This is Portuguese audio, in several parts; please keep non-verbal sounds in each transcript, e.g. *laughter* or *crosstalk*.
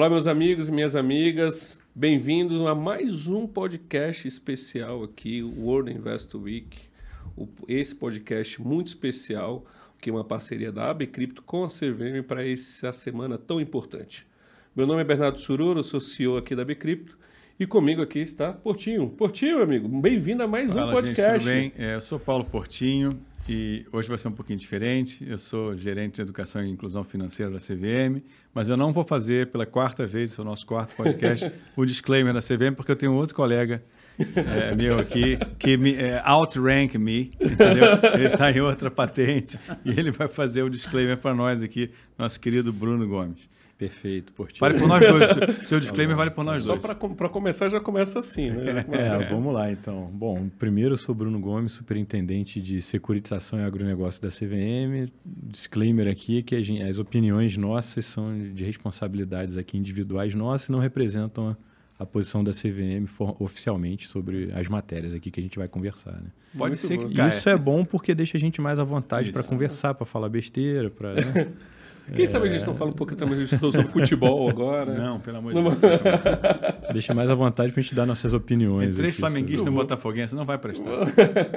Olá, meus amigos e minhas amigas. Bem-vindos a mais um podcast especial aqui, o World Investor Week. Esse podcast muito especial, que é uma parceria da AB Cripto com a CVM para essa semana tão importante. Meu nome é Bernardo Sururo, sou CEO aqui da AB Cripto. E comigo aqui está Portinho. Portinho, meu amigo, bem-vindo a mais Fala, um podcast. Gente, tudo bem? É, eu sou Paulo Portinho e hoje vai ser um pouquinho diferente. Eu sou gerente de educação e inclusão financeira da CVM, mas eu não vou fazer pela quarta vez, o nosso quarto podcast, *laughs* o disclaimer da CVM, porque eu tenho outro colega é, meu aqui que me, é, outrank me, entendeu? Ele está em outra patente e ele vai fazer o disclaimer para nós aqui, nosso querido Bruno Gomes. Perfeito, Portinho. Vale por nós dois. Seu disclaimer vale por nós Só dois. Só para começar, já começa assim, né? É, é, vamos lá, então. Bom, primeiro eu sou Bruno Gomes, superintendente de securitização e agronegócio da CVM. Disclaimer aqui que gente, as opiniões nossas são de responsabilidades aqui individuais nossas e não representam a, a posição da CVM for, oficialmente sobre as matérias aqui que a gente vai conversar. Né? Pode Muito ser bom. que Isso é bom porque deixa a gente mais à vontade para conversar, para falar besteira, para... Né? *laughs* Quem é... sabe a gente não fala um pouco também sobre *laughs* futebol agora? Não, pelo amor de Deus. Deixa mais à vontade para a gente dar nossas opiniões. E três flamenguistas e um botafoguense não vai prestar.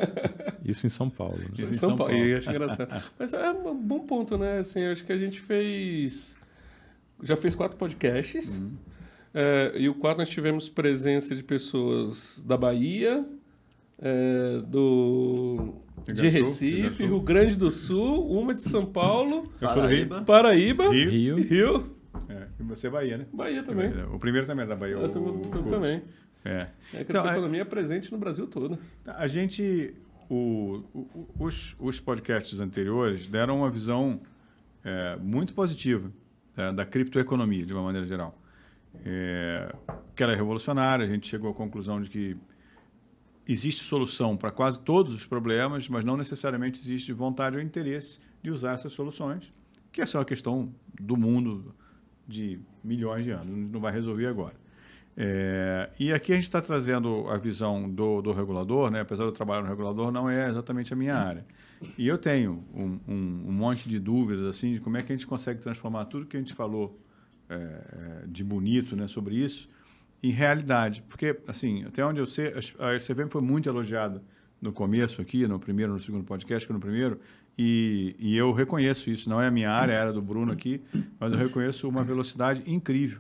*laughs* Isso em São Paulo. Né? Isso em São, São Paulo. Paulo. Acho engraçado. Mas é um bom ponto, né? Assim, acho que a gente fez... Já fez quatro podcasts. Uhum. É, e o quadro nós tivemos presença de pessoas da Bahia, é, do de Recife, Rio Grande do Sul, uma de São Paulo, Paraíba, Paraíba Rio, Rio. Rio. É, e você é Bahia, né? Bahia também. O primeiro também é da Bahia. Eu o, o, também. É. É que então, a economia é presente no Brasil todo. A gente, o, o, os, os podcasts anteriores deram uma visão é, muito positiva é, da criptoeconomia, de uma maneira geral. É, que ela é revolucionária, a gente chegou à conclusão de que existe solução para quase todos os problemas, mas não necessariamente existe vontade ou interesse de usar essas soluções, que essa é uma questão do mundo de milhões de anos, não vai resolver agora. É, e aqui a gente está trazendo a visão do, do regulador, né? apesar de eu trabalhar no regulador, não é exatamente a minha área. E eu tenho um, um, um monte de dúvidas assim de como é que a gente consegue transformar tudo que a gente falou é, de bonito né, sobre isso em realidade. Porque, assim, até onde eu sei, a CVM foi muito elogiada no começo aqui, no primeiro, no segundo podcast, que no primeiro, e, e eu reconheço isso. Não é a minha área, é a área do Bruno aqui, mas eu reconheço uma velocidade incrível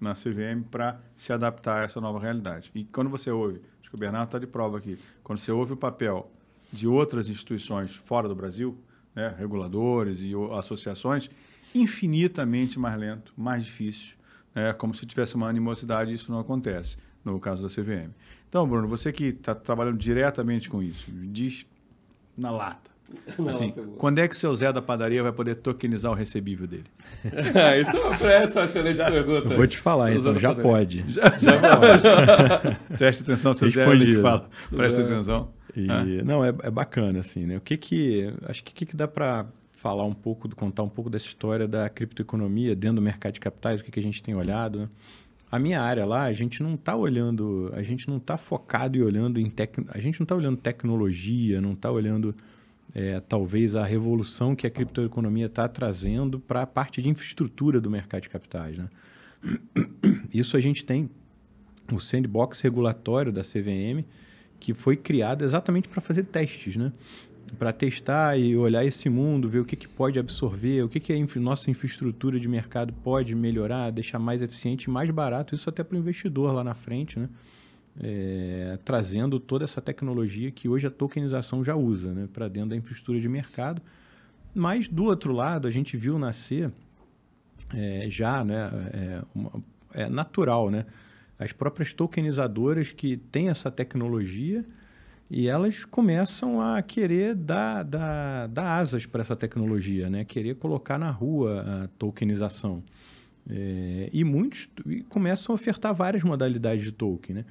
na CVM para se adaptar a essa nova realidade. E quando você ouve, acho que o Bernardo está de prova aqui, quando você ouve o papel de outras instituições fora do Brasil, né, reguladores e associações, infinitamente mais lento, mais difícil, é como se tivesse uma animosidade, isso não acontece no caso da CVM. Então, Bruno, você que está trabalhando diretamente com isso, diz na lata. *laughs* Assim, quando é que seu Zé da padaria vai poder tokenizar o recebível dele? *laughs* isso é essa é uma excelente já, pergunta. Vou te falar, então, já pode. *laughs* Já, já pode. Presta atenção, seu Zé que fala. Presta atenção. E, ah. Não, é, é, bacana, assim, né? O que que... Acho que o que, que dá para falar um pouco, contar um pouco dessa história da criptoeconomia dentro do mercado de capitais, o que, que a gente tem olhado. Né? A minha área lá, a gente não está olhando, a gente não está focado e olhando em tec... a gente não está olhando tecnologia, não está olhando é, talvez a revolução que a criptoeconomia está trazendo para a parte de infraestrutura do mercado de capitais. Né? Isso a gente tem o sandbox regulatório da CVM, que foi criado exatamente para fazer testes. Né? Para testar e olhar esse mundo, ver o que, que pode absorver, o que, que a nossa infraestrutura de mercado pode melhorar, deixar mais eficiente e mais barato, isso até para o investidor lá na frente, né? É, trazendo toda essa tecnologia que hoje a tokenização já usa né? para dentro da infraestrutura de mercado. Mas, do outro lado, a gente viu nascer é, já, né, é, uma, é natural, né? as próprias tokenizadoras que têm essa tecnologia e elas começam a querer dar, dar, dar asas para essa tecnologia, né? querer colocar na rua a tokenização. É, e muitos e começam a ofertar várias modalidades de token. Né?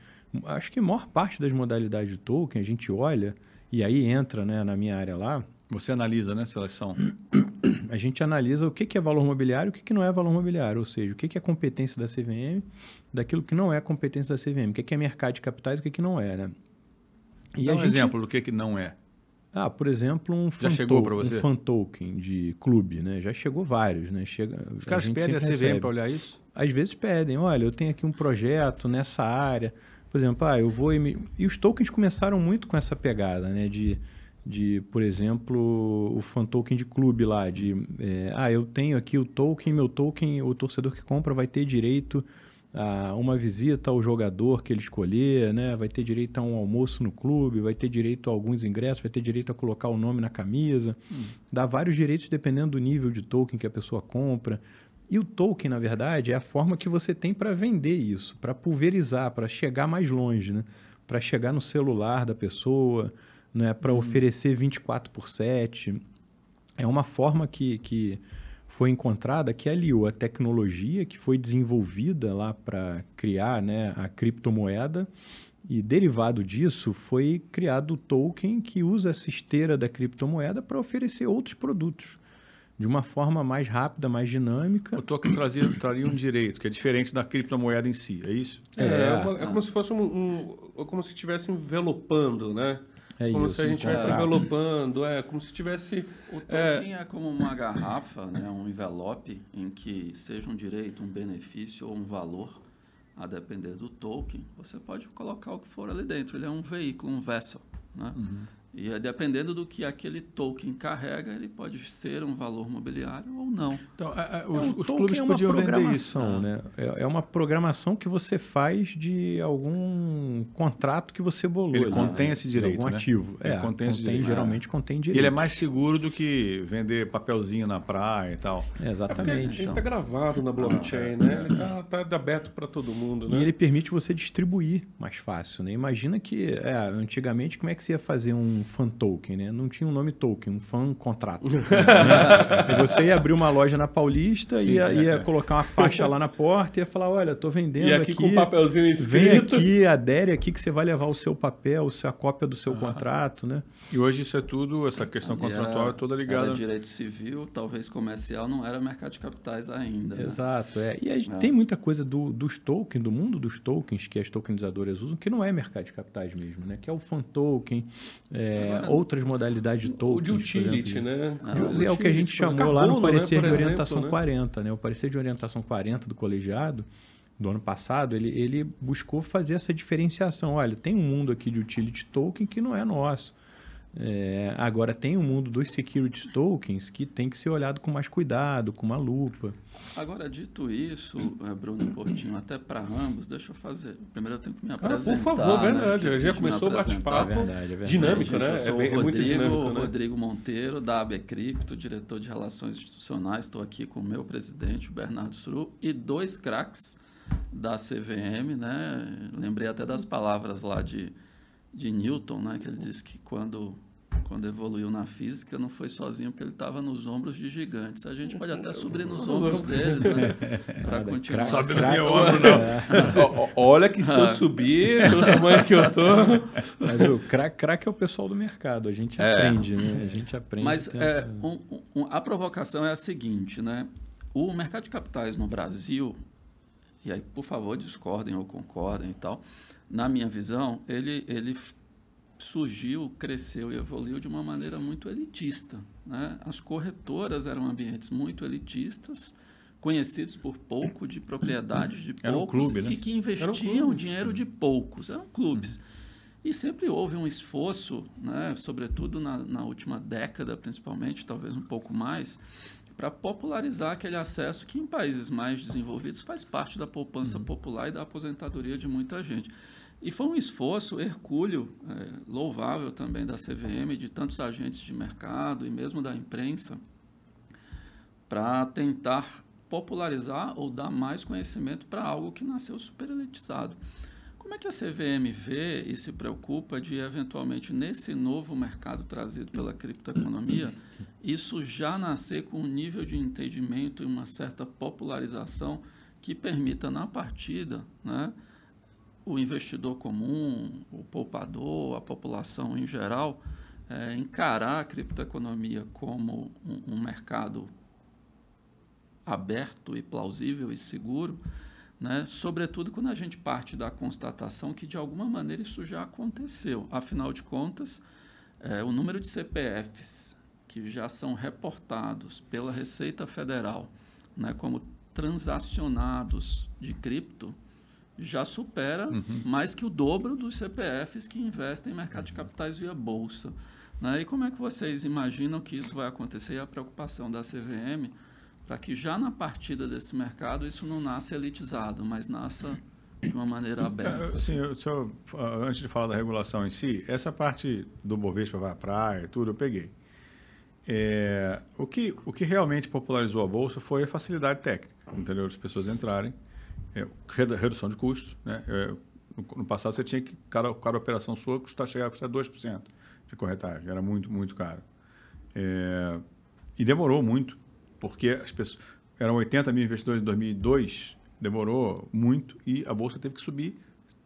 Acho que a maior parte das modalidades de token a gente olha, e aí entra né, na minha área lá. Você analisa, né, seleção? *coughs* A gente analisa o que, é valor mobiliário e o que, não é valor mobiliário, ou seja, o que, é competência da CVM daquilo que não é competência da CVM, o que, é mercado de capitais e o que, que não é. Né? E Dá um gente... exemplo do que, que não é. Ah, por exemplo, um Já chegou para você? um fan token de clube, né? Já chegou vários, né? Chega, Os caras gente pedem a CVM para olhar isso? Às vezes pedem, olha, eu tenho aqui um projeto nessa área. Por exemplo, ah, eu vou... emi- E os tokens começaram muito com essa pegada, né? De, de por exemplo, o fan token de clube lá, de... é, ah, eu tenho aqui o token, meu token, o torcedor que compra vai ter direito a uma visita ao jogador que ele escolher, né? Vai ter direito a um almoço no clube, vai ter direito a alguns ingressos, vai ter direito a colocar o nome na camisa. Dá vários direitos dependendo do nível de token que a pessoa compra. E o token, na verdade, é a forma que você tem para vender isso, para pulverizar, para chegar mais longe, né? Para chegar no celular da pessoa, né? Para oferecer 24 por 7. É uma forma que, que foi encontrada que aliou a tecnologia que foi desenvolvida lá para criar né, a criptomoeda e derivado disso foi criado o token que usa essa esteira da criptomoeda para oferecer outros produtos de uma forma mais rápida, mais dinâmica. O token trazia, traria um direito, que é diferente da criptomoeda em si, é isso? É, É. é uma- é como se fosse um, um- é como se estivesse envelopando, né? É como isso, se a gente estivesse envelopando, é como se tivesse O token é, como uma garrafa, né, um envelope em que seja um direito, um benefício ou um valor, a depender do token, você pode colocar o que for ali dentro. Ele é um veículo, um vessel. Né? E é dependendo do que aquele token carrega, ele pode ser um valor mobiliário ou não. Então, é, é, É, os, o os clubes é uma podiam vender isso. programação, né? É é uma programação que você faz de algum contrato que você bolou. Ele ali, contém né? esse De direito, Algum né? ativo. Ele é, contém esse direito. Geralmente contém E direito. ele é mais seguro do que vender papelzinho na praia e tal. É, É exatamente. ele está gravado na blockchain, né? Ele está aberto para todo mundo, né? E ele permite você distribuir mais fácil, né? Imagina que, é, antigamente, como é que você ia fazer um fan token, né? Não tinha um nome token, um fan contrato. *laughs* né? E você ia abrir uma loja na Paulista, Sim, ia, é, ia é. colocar uma faixa lá na porta e ia falar, olha, tô vendendo E aqui, com um papelzinho Vem escrito. aqui, adere aqui que você vai levar o seu papel, a cópia do seu contrato, né? E hoje isso é tudo, essa questão Ali contratual era- é toda ligada. Era direito civil, talvez comercial, não era mercado de capitais ainda. né? Exato, é. E a gente É. tem muita coisa do, dos tokens, do mundo dos tokens que as tokenizadoras usam, que não é mercado de capitais mesmo, né? Que é o fan token, é, Agora, outras modalidades de O tokens. de por utility, né? Ah, É o que a gente utility, chamou carbono, lá no né, parecer por de exemplo, orientação né? 40, né? O parecer de orientação 40 do colegiado do ano passado, ele, ele buscou fazer essa diferenciação. Olha, tem um mundo aqui de utility token que não é nosso. É, agora tem o mundo dos security tokens que tem que ser olhado com mais cuidado, com uma lupa. Agora, dito isso, eh, Bruno Portinho, até para ambos, deixa eu fazer. Primeiro eu tenho que me Ah, por apresentar. favor, né? verdade. Esqueci Já começou o apresentar. bate-papo. É verdade, é verdade. Dinâmico, Gente, né? Eu sou é, bem- é o muito Rodrigo, dinâmico, né? Rodrigo Monteiro, da AB Cripto, diretor de Relações Institucionais. Estou aqui com o meu presidente, o Bernardo Suru, e dois craques da CVM. Né? Lembrei até das palavras lá de, de Newton, né? que ele disse que quando, quando evoluiu na física não foi sozinho, porque ele estava nos ombros de gigantes. A gente pode até subir nos ombros deles né? *laughs* para continuar. craque, Sobe no meu ombro, não. *laughs* Olha que se eu Ah. subir, do tamanho que eu tô. *laughs* Mas o craque crack é o pessoal do mercado, a gente É. aprende, né? A gente aprende. Mas é, um- um- a provocação é a seguinte, né? O mercado de capitais no Brasil, e aí, por favor, discordem ou concordem e tal, na minha visão, ele, ele surgiu, cresceu e evoluiu de uma maneira muito elitista. Né? As corretoras eram ambientes muito elitistas, conhecidos por pouco, de propriedades de *coughs* Era um poucos, clube, né? e que investiam clubes, o dinheiro de poucos. Eram clubes. E sempre houve um esforço, né, sobretudo na, na última década, principalmente, talvez um pouco mais, para popularizar aquele acesso que em países mais desenvolvidos faz parte da poupança popular e da aposentadoria de muita gente. E foi um esforço hercúleo, é, louvável também da CVM, de tantos agentes de mercado e mesmo da imprensa, para tentar popularizar ou dar mais conhecimento para algo que nasceu superelitizado. Como é que a CVM vê e se preocupa de, eventualmente, nesse novo mercado trazido pela criptoeconomia, isso já nascer com um nível de entendimento e uma certa popularização que permita, na partida, né, o investidor comum, o poupador, a população em geral, eh, encarar a criptoeconomia como um, um mercado aberto e plausível e seguro, né? sobretudo quando a gente parte da constatação que, de alguma maneira, isso já aconteceu. Afinal de contas, é, o número de CPFs que já são reportados pela Receita Federal né, como transacionados de cripto já supera uhum. mais que o dobro dos CPFs que investem em mercado de capitais via bolsa. Né? E como é que vocês imaginam que isso vai acontecer? E a preocupação da CVM para que já na partida desse mercado isso não nasça elitizado, mas nasça de uma maneira *coughs* aberta. Sim, eu, só, antes de falar da regulação em si, essa parte do Bovespa vai à praia e tudo, eu peguei. É, o, que, o que realmente popularizou a Bolsa foi a facilidade técnica, entendeu? As pessoas entrarem, é, redução de custos. Né? É, no, passado, você tinha que, cada, cada operação sua, custar, chegar a custar 2% de corretagem, era muito, muito caro. É, e demorou muito, porque as pessoas, eram 80 mil investidores em 2002, demorou muito e a bolsa teve que subir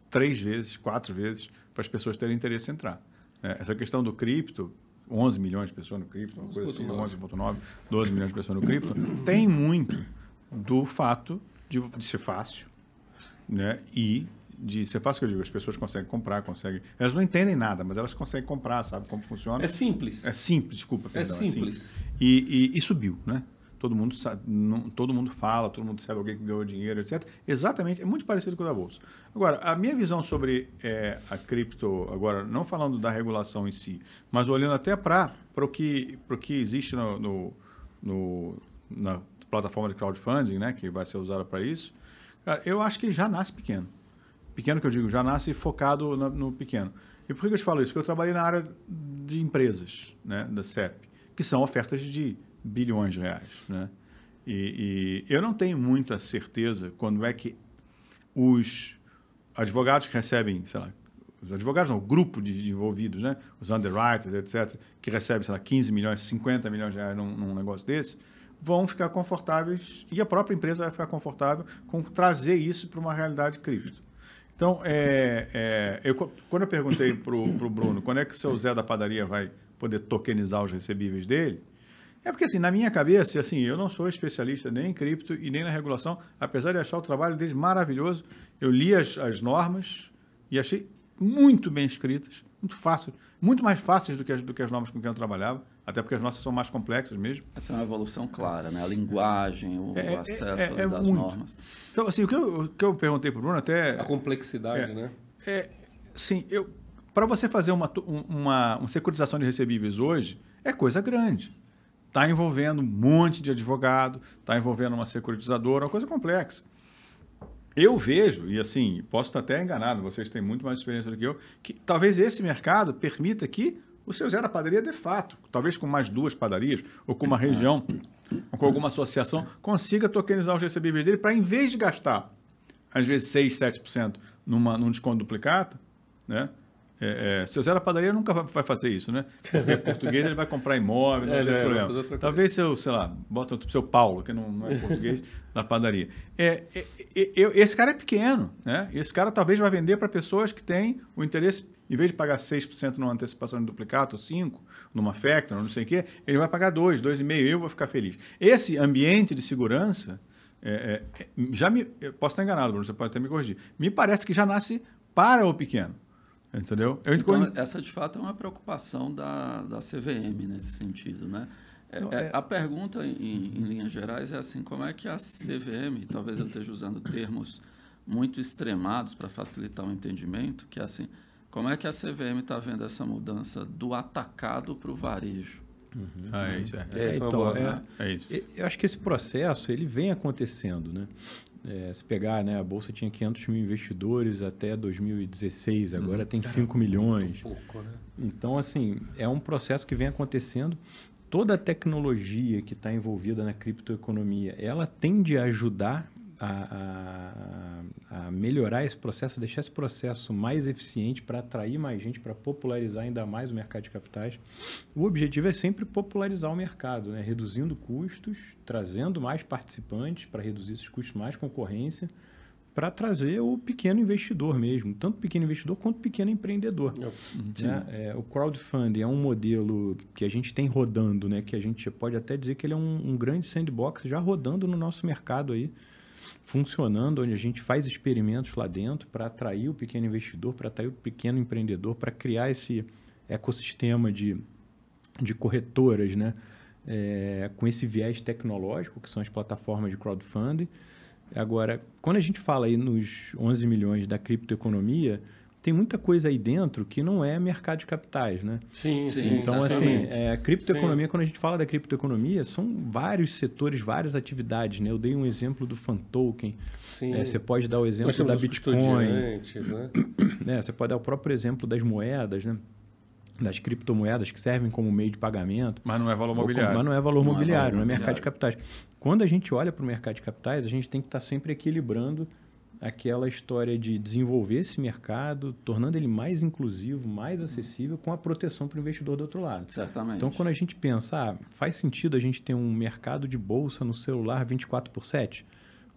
três vezes, quatro vezes para as pessoas terem interesse em entrar. É, essa questão do cripto, 11 milhões de pessoas no cripto, uma coisa assim, 11,9, 12 milhões de pessoas no cripto, tem muito do fato de, de ser fácil né? e de ser fácil que eu digo, as pessoas conseguem comprar, conseguem. Elas não entendem nada, mas elas conseguem comprar, sabe como funciona. É simples. É simples, desculpa, é perdão. É simples. É simples. E, e, e, subiu, né? todo mundo, sabe, não, todo mundo fala, todo mundo sabe alguém que ganhou dinheiro, etc. Exatamente, é muito parecido com o da Bolsa. Agora, a minha visão sobre é, a cripto, agora, não falando da regulação em si, mas olhando até para o que, que existe no, no, no, na plataforma de crowdfunding, né, que vai ser usada para isso, cara, eu acho que já nasce pequeno. Pequeno que eu digo, já nasce focado no, no pequeno. E por que eu te falo isso? Porque eu trabalhei na área de empresas, né, da CEP, que são ofertas de bilhões de reais. Né? E, e, eu não tenho muita certeza quando é que os advogados que recebem, sei lá, os advogados não, o grupo de envolvidos, né? os underwriters, etc., que recebem, sei lá, 15 milhões, 50 milhões de reais num, num negócio desse, vão ficar confortáveis, e a própria empresa vai ficar confortável com trazer isso para uma realidade cripto. Então, é, é, eu, quando eu perguntei para o Bruno quando é que o seu Zé da padaria vai poder tokenizar os recebíveis dele, é porque, assim, na minha cabeça, assim, eu não sou especialista nem em cripto e nem na regulação, apesar de achar o trabalho deles maravilhoso. Eu li as, as normas e achei muito bem escritas, muito fácil, muito mais fáceis do que as, do que as normas com quem eu trabalhava, até porque as nossas são mais complexas mesmo. Essa é uma evolução clara, né? A linguagem, o, é, é acesso é, é, das muito. normas. Então, assim, o que eu, o que eu perguntei para o Bruno até... A complexidade, é, né? É, sim, eu, para você fazer uma, uma, uma securitização de recebíveis hoje, é coisa grande está envolvendo um monte de advogado, está envolvendo uma securitizadora, uma coisa complexa. Eu vejo, e assim, posso estar até enganado, vocês têm muito mais experiência do que eu, que talvez esse mercado permita que o seu zero padaria de fato, talvez com mais duas padarias, ou com uma região, ou com alguma associação, consiga tokenizar os recebíveis dele para, em vez de gastar, às vezes, 6, 7% numa, num desconto duplicata, né? É, é, seu Zé da Padaria nunca vai fazer isso, né? Porque é português, ele vai comprar imóvel, não é, tem esse problema. Talvez seu, sei lá, bota o seu Paulo, que não, não é português, *laughs* da padaria. É, é, é, esse cara é pequeno, né? Esse cara talvez vai vender para pessoas que têm o interesse, em vez de pagar 6% numa antecipação de duplicato, ou 5%, numa Factor, não sei o quê, ele vai pagar 2%, 2,5%, eu vou ficar feliz. Esse ambiente de segurança, já me, posso estar enganado, Bruno, você pode até me corrigir, me parece que já nasce para o pequeno. Entendeu? Eu então, essa de fato é uma preocupação da, da CVM nesse sentido, né? É, Não, é... É, a pergunta, em, em, linhas gerais, é assim: como é que a CVM, talvez eu esteja usando termos muito extremados para facilitar o entendimento, que é assim: como é que a CVM está vendo essa mudança do atacado para o varejo? Uhum. Ah, é isso. É. É, então, é, é, isso. Eu acho que esse processo ele vem acontecendo, né? É, se pegar, né, a Bolsa tinha 500 mil investidores até 2016, agora hum, tem 5 milhões. Pouco, né? Então, assim, é um processo que vem acontecendo. Toda a tecnologia que está envolvida na criptoeconomia, ela tende a ajudar a, a, a, melhorar esse processo, deixar esse processo mais eficiente para atrair mais gente, para popularizar ainda mais o mercado de capitais. O objetivo é sempre popularizar o mercado, né? reduzindo custos, trazendo mais participantes para reduzir esses custos, mais concorrência, para trazer o pequeno investidor mesmo, tanto pequeno investidor quanto pequeno empreendedor. Né? É, o crowdfunding é um modelo que a gente tem rodando, né? que a gente pode até dizer que ele é um, um grande sandbox já rodando no nosso mercado aí funcionando, onde a gente faz experimentos lá dentro para atrair o pequeno investidor, para atrair o pequeno empreendedor, para criar esse, ecossistema de, de corretoras, né? É, com esse viés tecnológico, que são as plataformas de crowdfunding. Agora, quando a gente fala aí nos 11 milhões da criptoeconomia, tem muita coisa aí dentro que não é mercado de capitais, né? Sim, sim. Então, assim, é, criptoeconomia, sim. quando a gente fala da criptoeconomia, são vários setores, várias atividades, né? Eu dei um exemplo do fan token. Sim. É, você pode dar o exemplo da Bitcoin. Né? *coughs* né? Você pode dar o próprio exemplo das moedas, né? das criptomoedas que servem como meio de pagamento. Mas não é valor mobiliário. Mas não é valor não mobiliário, é valor não é mercado de capitais. Quando a gente olha para o mercado de capitais, a gente tem que estar sempre equilibrando aquela história de desenvolver esse mercado, tornando ele mais inclusivo, mais acessível, com a proteção para o investidor do outro lado. Certamente. Então, quando a gente pensa, ah, faz sentido a gente ter um mercado de bolsa no celular 24 por 7?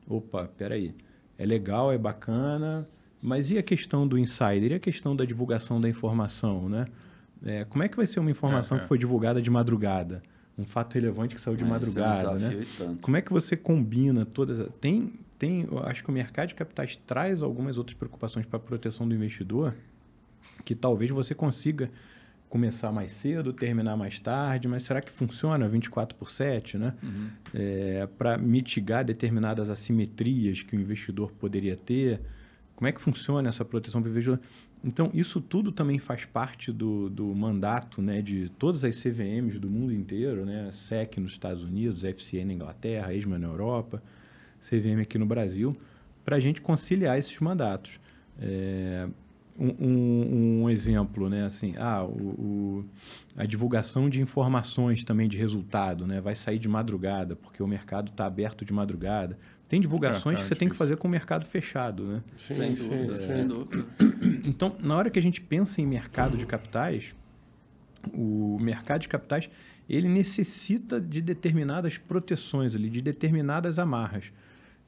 Opa, peraí. É legal, é bacana, mas e a questão do insider? E a questão da divulgação da informação, né? É, como é que vai ser uma informação é, é. que foi divulgada de madrugada? Um fato relevante que saiu de é, madrugada, é um né? Como é que você combina todas... Tem, tem, eu acho que o mercado de capitais traz algumas outras preocupações para a proteção do investidor, que talvez você consiga começar mais cedo, terminar mais tarde, mas será que funciona 24 por 7, né? Uhum. É, para mitigar determinadas assimetrias que o investidor poderia ter? Como é que funciona essa proteção para o investidor? Então, isso tudo também faz parte do, do mandato né, de todas as CVMs do mundo inteiro, né? SEC nos Estados Unidos, FCN na Inglaterra, ESMA na Europa, CVM aqui no Brasil, para a gente conciliar esses mandatos. É, um, um, um, exemplo, né? Assim, ah, o, o, a divulgação de informações também de resultado, né? Vai sair de madrugada, porque o mercado está aberto de madrugada. Tem divulgações é, que você tem que fazer com o mercado fechado, né? Sim, sem dúvida, sim, sem dúvida. Então, na hora que a gente pensa em mercado de capitais, o mercado de capitais ele necessita de determinadas proteções ali, de determinadas amarras.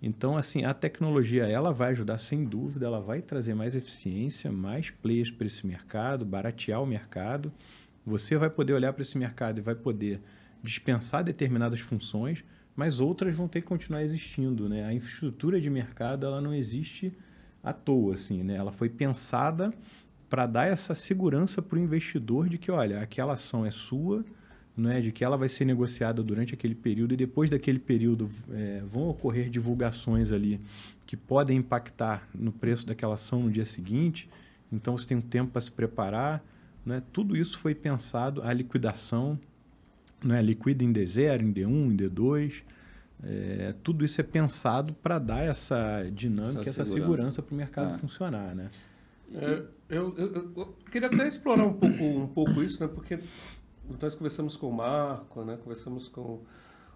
Então, assim, a tecnologia ela vai ajudar sem dúvida, ela vai trazer mais eficiência, mais players para esse mercado, baratear o mercado. Você vai poder olhar para esse mercado e vai poder dispensar determinadas funções, mas outras vão ter que continuar existindo, né? A infraestrutura de mercado ela não existe à toa, assim, né? Ela foi pensada para dar essa segurança para o investidor de que, olha, aquela ação é sua, não é de que ela vai ser negociada durante aquele período e depois daquele período é, vão ocorrer divulgações ali que podem impactar no preço daquela ação no dia seguinte. Então você tem um tempo para se preparar. Né? Tudo isso foi pensado, a liquidação, né? liquida em D0, em D1, em D2. É, tudo isso é pensado para dar essa dinâmica, essa, essa segurança para o mercado é. funcionar. Né? É, eu, eu, eu, queria até explorar um pouco, um pouco isso, né? porque nós conversamos com o Marco, né? conversamos com,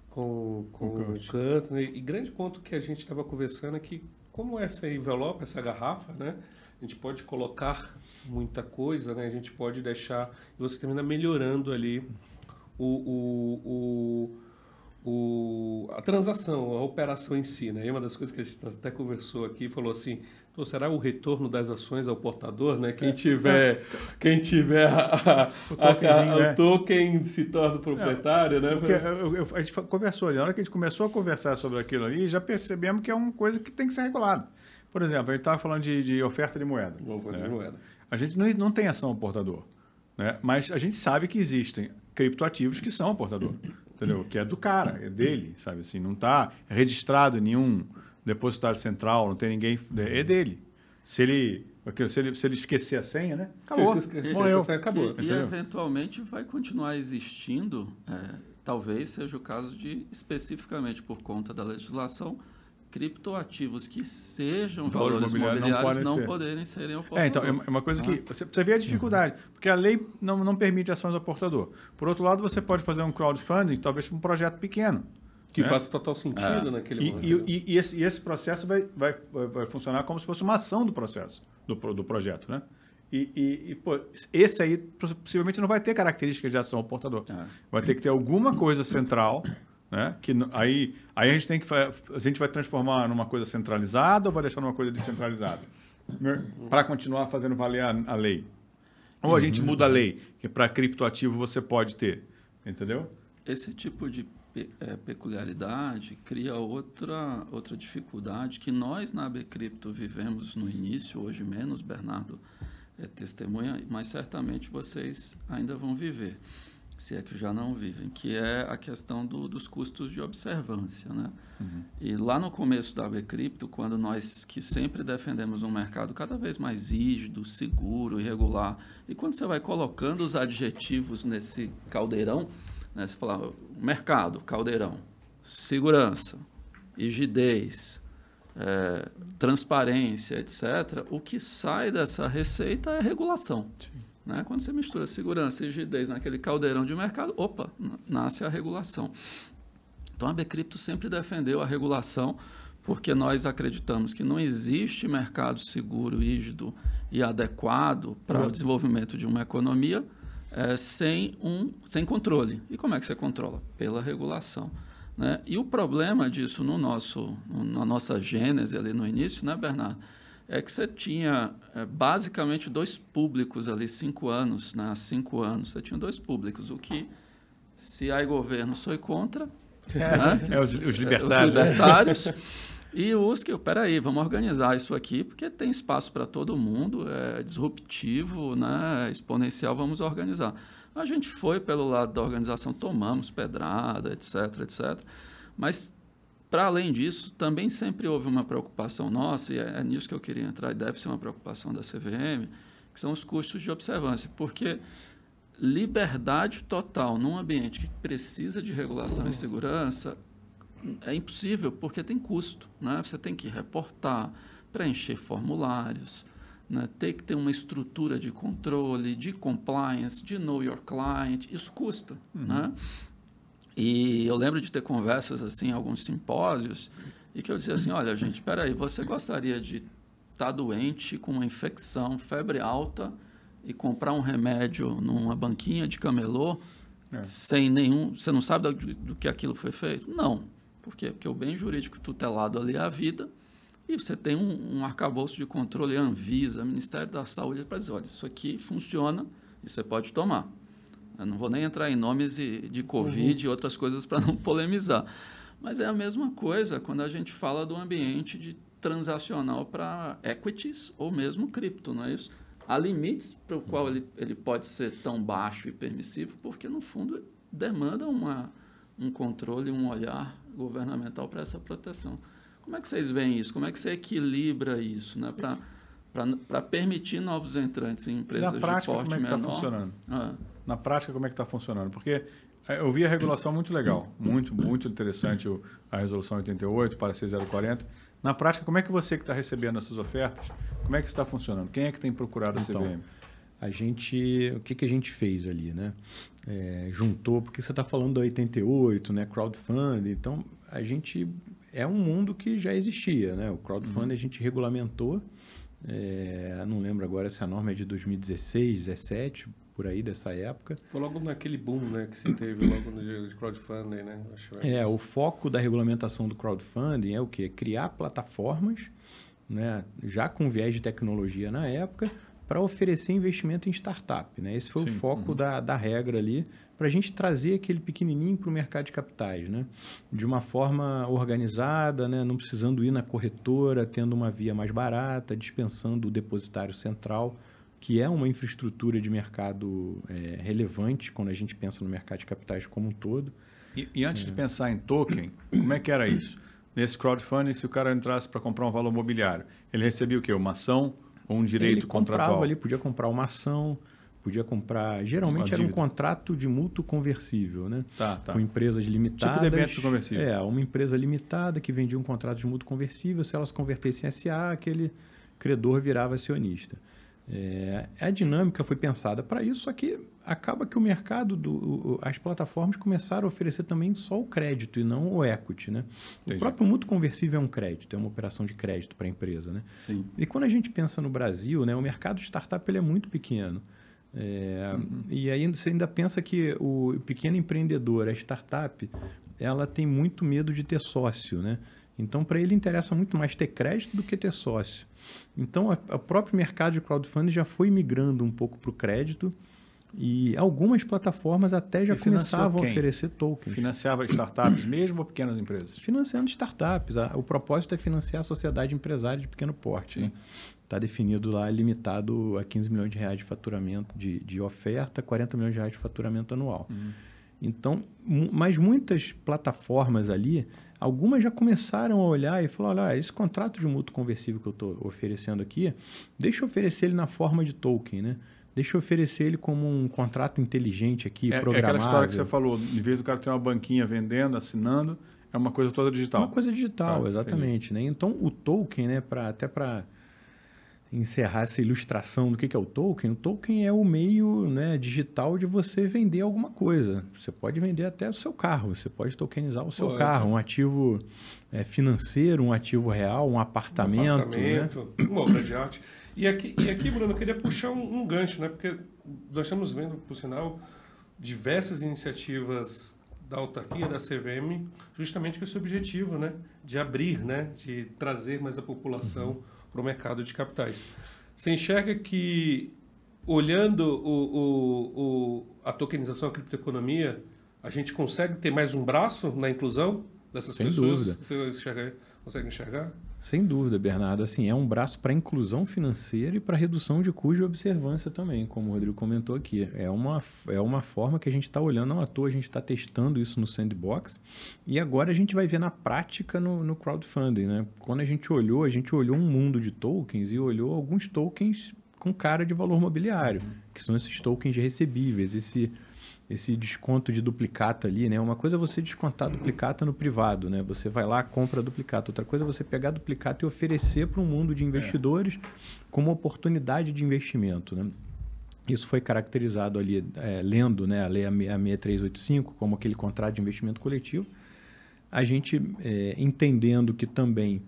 com, com o Cutney, e grande ponto que a gente estava conversando é que como essa envelope, essa garrafa, né? a gente pode colocar muita coisa, né? a gente pode deixar, e você termina melhorando ali o, o, o, o, a transação, a operação em si. Né? E uma das coisas que a gente até conversou aqui, falou assim, ou será o retorno das ações ao portador, né? Quem é. tiver, quem tiver a, o, a, a, o token se torna proprietário, né? Porque a gente conversou ali, na hora que a gente começou a conversar sobre aquilo ali, já percebemos que é uma coisa que tem que ser regulada. Por exemplo, a gente estava falando de, de, oferta de moeda. Oferta né? de moeda. A gente não, não tem ação ao portador, né? Mas a gente sabe que existem criptoativos que são ao portador, entendeu? Que é do cara, é dele, sabe assim, não está registrado em nenhum depositário central, não tem ninguém, é dele. Se ele, se ele, se ele esquecer a senha, né? Acabou. Se morreu. Acabou. E, e, eventualmente vai continuar existindo, é, talvez seja o caso de, especificamente por conta da legislação, criptoativos que sejam valores, valores mobiliários não, não poderem serem ao portador. É, então, é uma coisa que... Ah. Você, você vê a dificuldade, porque a lei não, não permite ações ao portador. Por outro lado, você pode fazer um crowdfunding, talvez um projeto pequeno. Que né? faz total sentido é. naquele e, momento. E, e, esse, e, esse, processo vai, vai, vai, funcionar como se fosse uma ação do processo, do, do projeto, né? E, e, pô, esse aí possivelmente não vai ter características de ação ao portador. É. Vai ter que ter alguma coisa central, né? Que aí, aí a gente tem que a gente vai transformar numa coisa centralizada ou vai deixar numa coisa descentralizada, né? para continuar fazendo valer a, a lei. Ou a gente uhum. muda a lei, que para criptoativo você pode ter, entendeu? Esse tipo de é, peculiaridade cria outra, outra dificuldade que nós na AB Cripto vivemos no início, hoje menos, Bernardo, é testemunha, mas certamente vocês ainda vão viver, se é que já não vivem, que é a questão do, dos custos de observância. Né? Uhum. E lá no começo da AB Cripto, quando nós que sempre defendemos um mercado cada vez mais rígido, seguro e regular, e quando você vai colocando os adjetivos nesse caldeirão, né, você fala mercado, caldeirão, segurança, rigidez, é, transparência, etc., o que sai dessa receita é regulação. Né? Quando você mistura segurança e rigidez naquele caldeirão de mercado, opa, nasce a regulação. Então a Becrypto sempre defendeu a regulação, porque nós acreditamos que não existe mercado seguro, rígido e adequado para o desenvolvimento de uma economia é, sem, um, sem controle. E como é que você controla? Pela regulação. Né? E o problema disso no nosso, na nossa gênese ali no início, né, Bernardo? É que você tinha é, basicamente dois públicos ali, cinco anos, né? cinco anos, você tinha dois públicos. O que, se há governo, sou contra. É, né? é os, os, libertários. Os libertários *laughs* e os que, peraí, vamos organizar isso aqui, porque tem espaço para todo mundo, é disruptivo, né? exponencial, vamos organizar. A gente foi pelo lado da organização, tomamos pedrada, etc, etc. Mas, para além disso, também sempre houve uma preocupação nossa, e é, é nisso que eu queria entrar, e deve ser uma preocupação da CVM, que são os custos de observância. Porque liberdade total num ambiente que precisa de regulação e segurança é impossível, porque tem custo. Né? Você tem que reportar, preencher formulários, né, ter que ter uma estrutura de controle, de compliance, de know your client, isso custa. Uhum. Né? E eu lembro de ter conversas assim, em alguns simpósios, e que eu dizia assim, olha gente, espera aí, você gostaria de estar tá doente com uma infecção, febre alta, e comprar um remédio numa banquinha de camelô, é. sem nenhum... Você não sabe do, do que aquilo foi feito? Não. Por quê? Porque o bem jurídico tutelado ali é a vida, e você tem um, um arcabouço de controle, Anvisa, Ministério da Saúde, para dizer, olha, isso aqui funciona e você pode tomar. Eu não vou nem entrar em nomes de Covid uhum. e outras coisas para não *laughs* polemizar. Mas é a mesma coisa quando a gente fala do ambiente de transacional para equities ou mesmo cripto, não é isso? Há limites para o qual ele, ele pode ser tão baixo e permissivo, porque, no fundo, demanda uma, um controle, um olhar governamental para essa proteção. Como é que vocês veem isso? Como é que você equilibra isso né? para permitir novos entrantes em empresas Na prática, de porte como é que está funcionando? Ah. Na prática, como é que está funcionando? Porque é, eu vi a regulação muito legal, muito, muito interessante a resolução 88 para 6040. Na prática, como é que você que está recebendo essas ofertas, como é que está funcionando? Quem é que tem procurado a então, CVM? A gente, o que, que a gente fez ali, né? É, juntou, porque você está falando da 88, né? Crowdfunding. Então, a gente é um mundo que já existia, né? O crowdfunding uhum. a gente regulamentou, é, não lembro agora se a norma é de 2016, 17, por aí dessa época. Foi logo naquele boom, né, que se teve logo no crowdfunding, né? É, é o foco da regulamentação do crowdfunding é o quê? Criar plataformas, né, já com viés de tecnologia na época, para oferecer investimento em startup, né? Esse foi Sim. o foco uhum. da, da regra ali para a gente trazer aquele pequenininho para o mercado de capitais, né? De uma forma organizada, né? Não precisando ir na corretora, tendo uma via mais barata, dispensando o depositário central, que é uma infraestrutura de mercado é, relevante quando a gente pensa no mercado de capitais como um todo. E, e antes é. de pensar em token, como é que era isso? Nesse crowdfunding, se o cara entrasse para comprar um valor mobiliário, ele recebia o quê? Uma ação ou um direito ele contratual? Comprava ali, podia comprar uma ação, Podia comprar. Geralmente era um contrato de mútuo conversível, né? Tá, tá. Com empresas limitadas. Tipo debênture conversível. É, uma empresa limitada que vendia um contrato de mútuo conversível. Se elas convertessem em SA, aquele credor virava acionista. É, a dinâmica foi pensada para isso, só que acaba que o mercado, do, as plataformas começaram a oferecer também só o crédito e não o equity. Né? O próprio mútuo conversível é um crédito, é uma operação de crédito para a empresa. Né? Sim. E quando a gente pensa no Brasil, né, o mercado de startup ele é muito pequeno. É, uhum. E aí você ainda pensa que o pequeno empreendedor, a startup, ela tem muito medo de ter sócio, né? Então, para ele interessa muito mais ter crédito do que ter sócio. Então, o próprio mercado de crowdfunding já foi migrando um pouco para o crédito e algumas plataformas até já começavam a oferecer tokens. Financiava startups *clears throat* mesmo ou pequenas empresas? Financiando startups. O propósito é financiar a sociedade empresária de pequeno porte. Né? está definido lá limitado a 15 milhões de reais de faturamento de, de oferta, 40 milhões de reais de faturamento anual. Uhum. Então, mas muitas plataformas ali, algumas já começaram a olhar e falar, olha, esse contrato de mútuo conversível que eu estou oferecendo aqui, deixa eu oferecer ele na forma de token, né? Deixa eu oferecer ele como um contrato inteligente aqui, é, programável. É aquela história que você falou, em vez do cara ter uma banquinha vendendo, assinando, é uma coisa toda digital. Uma coisa digital, exatamente. Né? Então, o token, né, pra, até para encerrar essa ilustração do que é o token, o token é o meio né, digital de você vender alguma coisa. Você pode vender até o seu carro, você pode tokenizar o seu carro, um ativo é, financeiro, um ativo real, um apartamento. Um apartamento, né? uma obra de arte. E aqui, e aqui, Bruno, eu queria puxar um, um gancho, né? porque nós estamos vendo, por sinal, diversas iniciativas da autarquia, da CVM, justamente com esse objetivo né? de abrir, né? de trazer mais a população. Uhum para o mercado de capitais. Você enxerga que, olhando o, o, o, a tokenização, a criptoeconomia, a gente consegue ter mais um braço na inclusão dessas Sem pessoas? Dúvida. Você enxerga, consegue enxergar? Sem dúvida, Bernardo. Assim, é um braço para inclusão financeira e para redução de custo de observância também, como o Rodrigo comentou aqui. É uma, é uma forma que a gente está olhando, não à toa, a gente está testando isso no Sandbox e agora a gente vai ver na prática no, no crowdfunding. Né? Quando a gente olhou, a gente olhou um mundo de tokens e olhou alguns tokens com cara de valor mobiliário, que são esses tokens recebíveis, esse esse desconto de duplicata ali, né? Uma coisa é você descontar duplicata no privado, né? Você vai lá, compra duplicata. Outra coisa é você pegar duplicata e oferecer para um mundo de investidores é. como oportunidade de investimento, né? Isso foi caracterizado ali, é, lendo né, a Lei 6385 como aquele contrato de investimento coletivo. A gente é, entendendo que também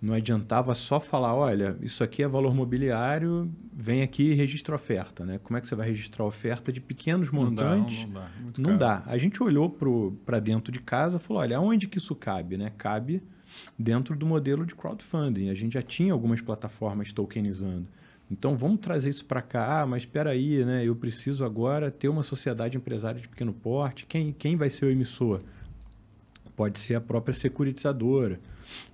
não adiantava só falar, olha, isso aqui é valor mobiliário, vem aqui e registra oferta. Né? Como é que você vai registrar oferta de pequenos montantes? Não dá. Não, dá, não dá. A gente olhou para dentro de casa e falou, olha, aonde que isso cabe? Né? Cabe dentro do modelo de crowdfunding. A gente já tinha algumas plataformas tokenizando. Então vamos trazer isso para cá, ah, mas espera aí, né? eu preciso agora ter uma sociedade empresária de pequeno porte. Quem, quem vai ser o emissor? Pode ser a própria securitizadora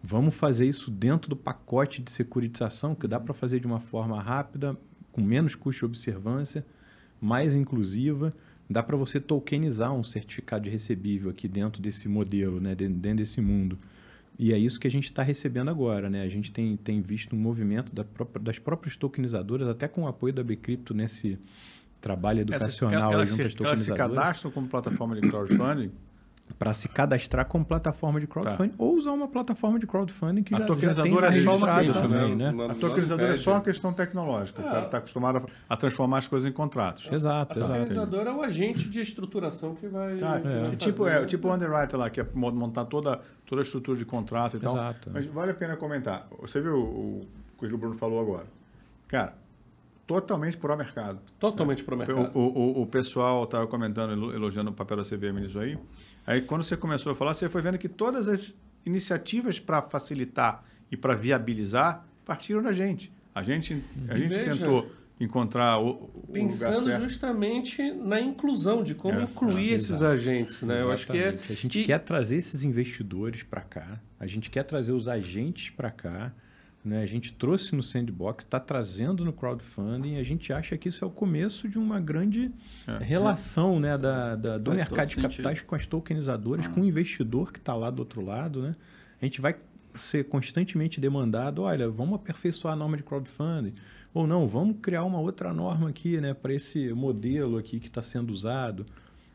Vamos fazer isso dentro do pacote de securitização, que dá para fazer de uma forma rápida, com menos custo de observância, mais inclusiva. Dá para você tokenizar um certificado de recebível aqui dentro desse modelo, né? dentro desse mundo. E é isso que a gente está recebendo agora. Né? A gente tem, tem visto um movimento da própria, das próprias tokenizadoras, até com o apoio da Bcrypto nesse trabalho educacional Essa, junto às tokenizadoras. Elas se cadastram como plataforma de crowdfunding? Para se cadastrar como plataforma de crowdfunding tá. ou usar uma plataforma de crowdfunding que a já, tokenizadora já é só uma questão, também, né? a tokenizadora é só uma questão tecnológica. É. O cara está acostumado a, transformar as coisas em contratos. Exato, a exato. A tokenizadora é o agente de estruturação que vai. Tá. Que é. vai tipo, é, tipo o underwriter lá, que é montar toda, toda a estrutura de contrato e tal. Exato. Mas vale a pena comentar. Você viu o, o que o Bruno falou agora? Cara, totalmente pro mercado. Totalmente é. pro mercado. O, o, o pessoal estava comentando, elogiando o papel da CVM nisso aí. Aí, quando você começou a falar, você foi vendo que todas as iniciativas para facilitar e para viabilizar partiram da gente. A gente, a gente tentou encontrar o, o pensando justamente na inclusão de como é, incluir é, esses agentes né eu acho que é a gente e... quer trazer esses investidores para cá a gente quer trazer os agentes para cá né? A gente trouxe no Sandbox, está trazendo no crowdfunding, a gente acha que isso é o começo de uma grande é. relação né? da, da do Faz mercado de capitais sentido. com as tokenizadoras, ah. com o investidor que está lá do outro lado. Né? A gente vai ser constantemente demandado, olha, vamos aperfeiçoar a norma de crowdfunding, ou não, vamos criar uma outra norma aqui né, para esse modelo aqui que está sendo usado.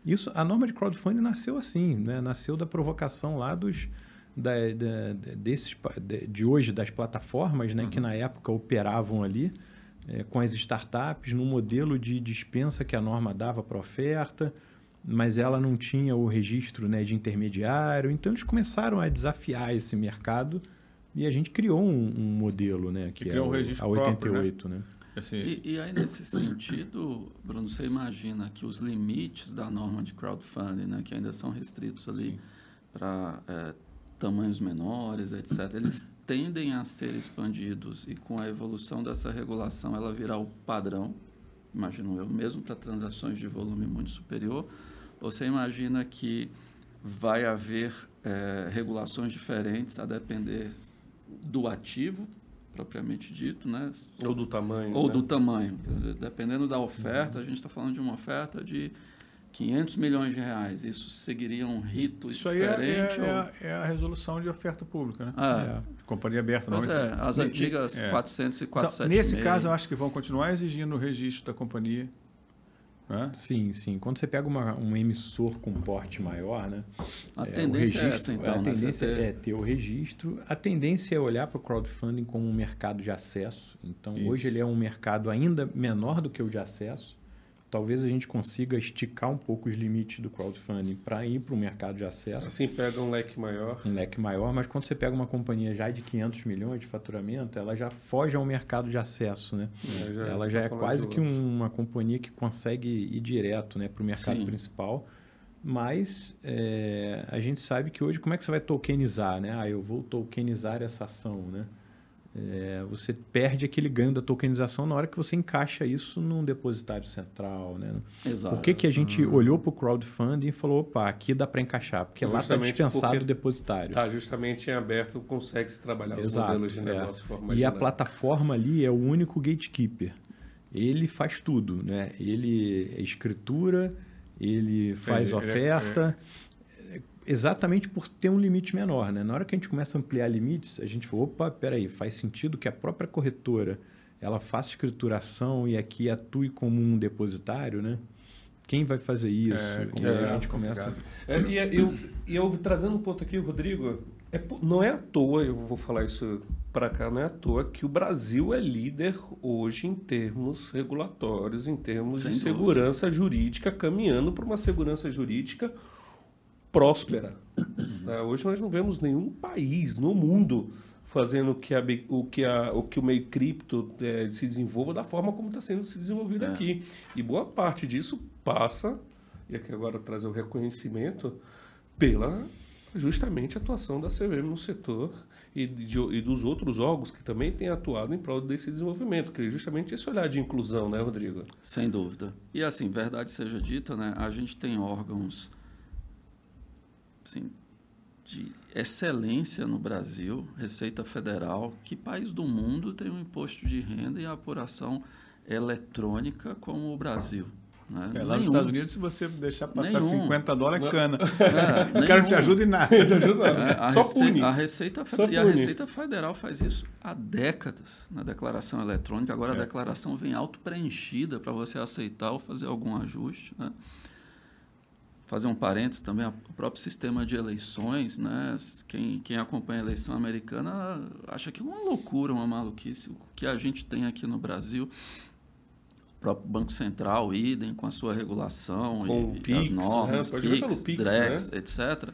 Isso, a norma de crowdfunding nasceu assim, né? nasceu da provocação lá dos da, da, desses, de hoje, das plataformas, né, uhum. que na época operavam ali é, com as startups, no modelo de dispensa que a norma dava para oferta, mas ela não tinha o registro né, de intermediário. Então, eles começaram a desafiar esse mercado e a gente criou um, um modelo, né, que é um a 88. Próprio, né? né? E, e, aí, nesse sentido, Bruno, você imagina que os limites da norma de crowdfunding, né, que ainda são restritos ali para é, tamanhos menores, etc., eles tendem a ser expandidos e com a evolução dessa regulação ela virá o padrão, imagino eu, mesmo para transações de volume muito superior, você imagina que vai haver é, regulações diferentes a depender do ativo propriamente dito, né? Ou do tamanho. Ou né? do tamanho. Dependendo da oferta, a gente está falando de uma oferta de 500 milhões de reais. Isso seguiria um rito Isso aí é, diferente? é, é ou... a, é a resolução de oferta pública, né? Ah, Companhia aberta. pois não, é, as antigas é. 400 e Então, 476. nesse caso, eu acho que vão continuar exigindo o registro da companhia. Né? Sim, sim. Quando você pega uma, um emissor com porte maior, né? A é, o tendência é essa, registro- então, A né? tendência ter- é ter o registro. A tendência é olhar para o crowdfunding como um mercado de acesso. Então, Isso. hoje ele é um mercado ainda menor do que o de acesso. Talvez a gente consiga esticar um pouco os limites do crowdfunding para ir para o mercado de acesso. Assim pega um leque maior. um leque maior, mas quando você pega uma companhia já de 500 milhões de faturamento, ela já foge ao mercado de acesso, né? né? Já- ela já é quase que uma companhia que consegue ir direto né, para o mercado Sim. principal. Mas é, a gente sabe que hoje, como é que você vai tokenizar? Né? Ah, eu vou tokenizar essa ação. Né? É, você perde aquele ganho da tokenização na hora que você encaixa isso num depositário central. Né? Exato. Por que, que a gente olhou para o crowdfunding e falou, opa, aqui dá para encaixar? Porque lá está Justamente dispensado o depositário. Tá, justamente em aberto consegue se trabalhar os Exato, modelos de é. negócio de forma E a plataforma ali é o único gatekeeper. Ele faz tudo, né? Ele é escritura, ele faz ele é- oferta, exatamente por ter um limite menor, né? Na hora que a gente começa a ampliar limites, a gente fala, opa, peraí, faz sentido que a própria corretora ela faça escrituração e aqui atue como um depositário, né? Quem vai fazer isso? É, e aí é a gente começa... É, e é- eu, eu trazendo um ponto aqui, Rodrigo, é não é à toa, eu vou falar isso para cá, não é à toa que o Brasil é líder hoje em termos regulatórios, em termos Sem de dúvida. segurança jurídica, caminhando para uma segurança jurídica próspera. Né? Hoje nós não vemos nenhum país no mundo fazendo que, a, o, que a- o que o meio cripto eh, se desenvolva da forma como está sendo se desenvolvido É. aqui. E boa parte disso passa, e aqui agora trazer o reconhecimento, pela justamente atuação da CVM no setor e, de- e dos outros órgãos que também têm atuado em prol desse desenvolvimento, que é justamente esse olhar de inclusão, né, Rodrigo? Sem dúvida. E assim, verdade seja dita, né? A gente tem órgãos assim, de excelência no Brasil, Receita Federal. Que país do mundo tem um imposto de renda e a apuração eletrônica como o Brasil? Né? É, lá nos. Estados Unidos, se você deixar passar Nenhum. 50 dólares, é cana. É, *laughs* não te nenhum. ajuda em nada. *laughs* É, a, Só Rece- pune. a Receita Só e a pune. Receita Federal faz isso há décadas na declaração eletrônica. Agora É. a declaração vem auto-preenchida para você aceitar ou fazer algum ajuste. Né? Fazer um parênteses também, o próprio sistema de eleições, né? quem, quem acompanha a eleição americana acha que é uma loucura, uma maluquice. O que a gente tem aqui no Brasil, o próprio Banco Central, idem, com a sua regulação Com e, Pix, as normas, né? Pode ver PIX, Pix, DREX, né? etc.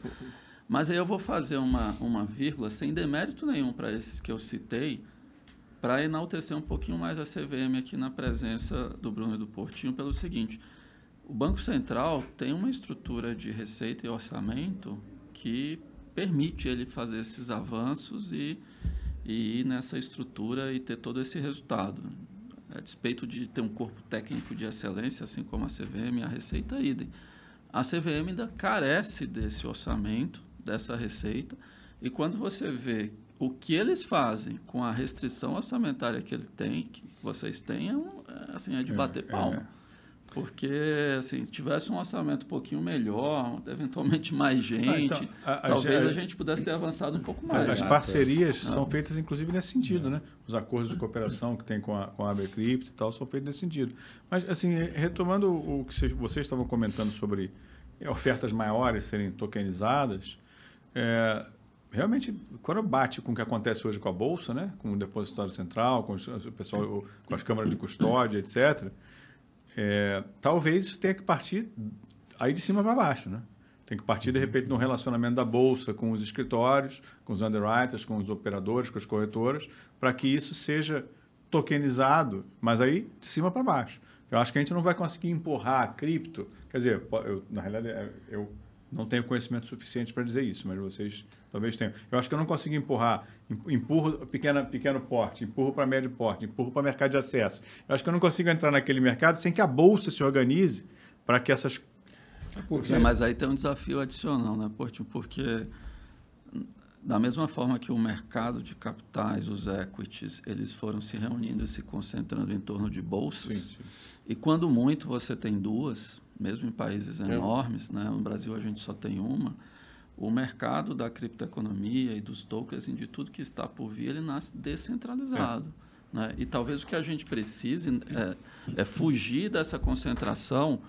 Mas aí eu vou fazer uma, uma vírgula sem demérito nenhum para esses que eu citei, para enaltecer um pouquinho mais a CVM aqui na presença do Bruno e do Portinho, pelo seguinte: o Banco Central tem uma estrutura de receita e orçamento que permite ele fazer esses avanços e, e ir nessa estrutura e ter todo esse resultado. A despeito de ter um corpo técnico de excelência, assim como a CVM, a Receita idem. A CVM ainda carece desse orçamento, dessa receita, e quando você vê o que eles fazem com a restrição orçamentária que ele tem, que vocês têm, é, um- é, assim, é de É, bater é. palma. Porque, assim, se tivesse um orçamento um pouquinho melhor, eventualmente mais gente, então, a- a talvez gente- a gente pudesse ter avançado um pouco mais. As né? parcerias Ah. são feitas, inclusive, nesse sentido, né? Os acordos de cooperação que tem com a, com a AB Crypto e tal são feitos nesse sentido. Mas, assim, retomando o que vocês, vocês estavam comentando sobre eh, ofertas maiores serem tokenizadas, é, realmente, quando bate com o que acontece hoje com a Bolsa, né? Com o Depositório Central, com o pessoal, com as câmaras de custódia, etc., é, talvez isso tenha que partir aí de cima para baixo, né? Tem que partir, de repente, no relacionamento da Bolsa com os escritórios, com os underwriters, com os operadores, com as corretoras, para que isso seja tokenizado, mas aí de cima para baixo. Eu acho que a gente não vai conseguir empurrar a cripto. Quer dizer, eu, na realidade, é, eu não tenho conhecimento suficiente para dizer isso, mas vocês talvez tenham. Eu acho que eu não consigo empurrar, em- empurro pequena, pequeno porte, empurro para médio porte, empurro para mercado de acesso. Eu acho que eu não consigo entrar naquele mercado sem que a bolsa se organize para que essas Porque É, mas aí tem um desafio adicional, né, Portinho? Porque da mesma forma que o mercado de capitais, os equities, eles foram se reunindo e se concentrando em torno de bolsas. Sim, sim. E quando muito você tem duas, mesmo em países enormes, né? no Brasil a gente só tem uma, o mercado da criptoeconomia e dos tokens e de tudo que está por vir, ele nasce descentralizado. Né? E talvez o que a gente precise é, é fugir dessa concentração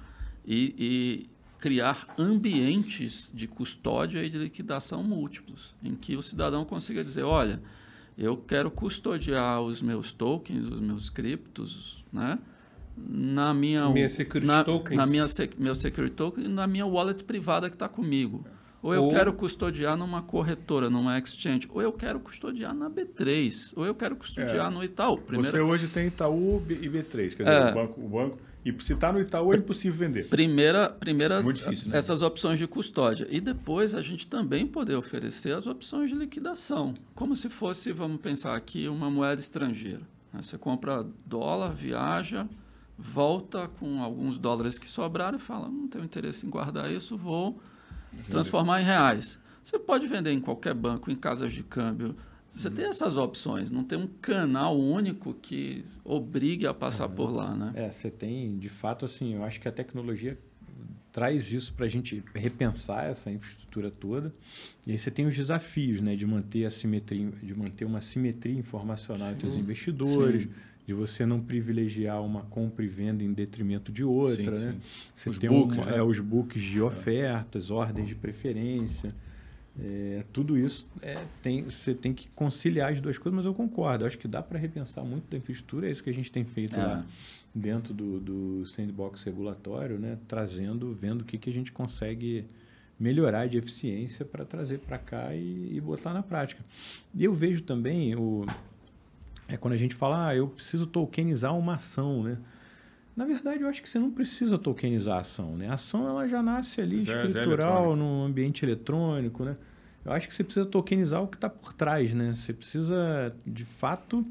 e, e criar ambientes de custódia e de liquidação múltiplos, em que o cidadão consiga dizer, olha, eu quero custodiar os meus tokens, os meus criptos, né? na minha, Minha security na, tokens. na minha meu security token e na minha wallet privada que está comigo. Ou eu Ou- quero custodiar numa corretora, numa exchange, ou eu quero custodiar na B3, ou eu quero custodiar É. no Itaú. Primeira, Você hoje tem Itaú e B3, quer dizer, É. o banco, o banco. E se está no Itaú é impossível vender. primeira, primeiras difícil, né? essas opções de custódia. E depois a gente também poder oferecer as opções de liquidação, como se fosse, vamos pensar aqui, uma moeda estrangeira. né? Você compra dólar, viaja, volta com alguns dólares que sobraram e fala, não tenho interesse em guardar isso, vou transformar em reais. Você pode vender em qualquer banco, em casas de câmbio. Você tem essas opções, não tem um canal único que obrigue a passar por lá, né? É, você tem, de fato, assim, eu acho que a tecnologia traz isso para a gente repensar essa infraestrutura toda. E aí você tem os desafios, né, de manter a simetria, de manter uma simetria informacional entre os Sim. investidores, Sim. De você não privilegiar uma compra e venda em detrimento de outra, Sim, né? sim. Você Os tem books, um, né? é, os books de ofertas, ordens de preferência. É, tudo isso é, tem, você tem que conciliar as duas coisas, mas eu concordo. Eu acho que dá para repensar muito da infraestrutura, é isso que a gente tem feito É. lá dentro do, do sandbox regulatório, né? trazendo, vendo o que, que a gente consegue melhorar de eficiência para trazer para cá e, e botar na prática. E eu vejo também o, é quando a gente fala, ah, eu preciso tokenizar uma ação, né? Na verdade, eu acho que você não precisa tokenizar a ação, né? A ação ela já nasce ali Já- já é escritural, eletrônica. num ambiente eletrônico, né? Eu acho que você precisa tokenizar o que está por trás, né? Você precisa, de fato,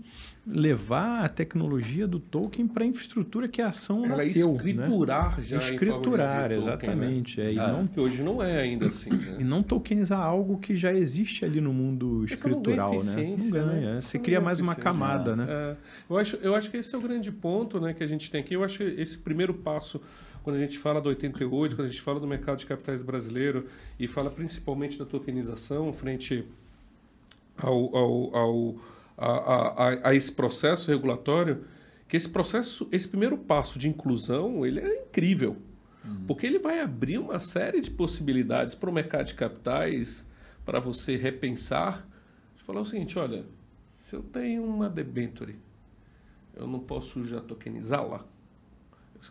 levar a tecnologia do token para a infraestrutura que a ação Ela nasceu, escriturar né? já Escriturar, token, né? exatamente. É, e, Ah. não, Que hoje não é ainda assim. né? *coughs* e não tokenizar algo que já existe ali no mundo Porque você não escritural, né? Não ganha. né? Você não cria ganha mais uma camada, né? É, eu, acho, eu acho que esse é o grande ponto né, que a gente tem aqui. Eu acho que esse primeiro passo, quando a gente fala do 88, quando a gente fala do mercado de capitais brasileiro e fala principalmente da tokenização frente ao, ao, ao- a, a- a- a esse processo regulatório, que esse processo, esse primeiro passo de inclusão, ele é incrível. Porque ele vai abrir uma série de possibilidades para o mercado de capitais, para você repensar, falar o seguinte, olha, se eu tenho uma debenture, eu não posso já tokenizá-la?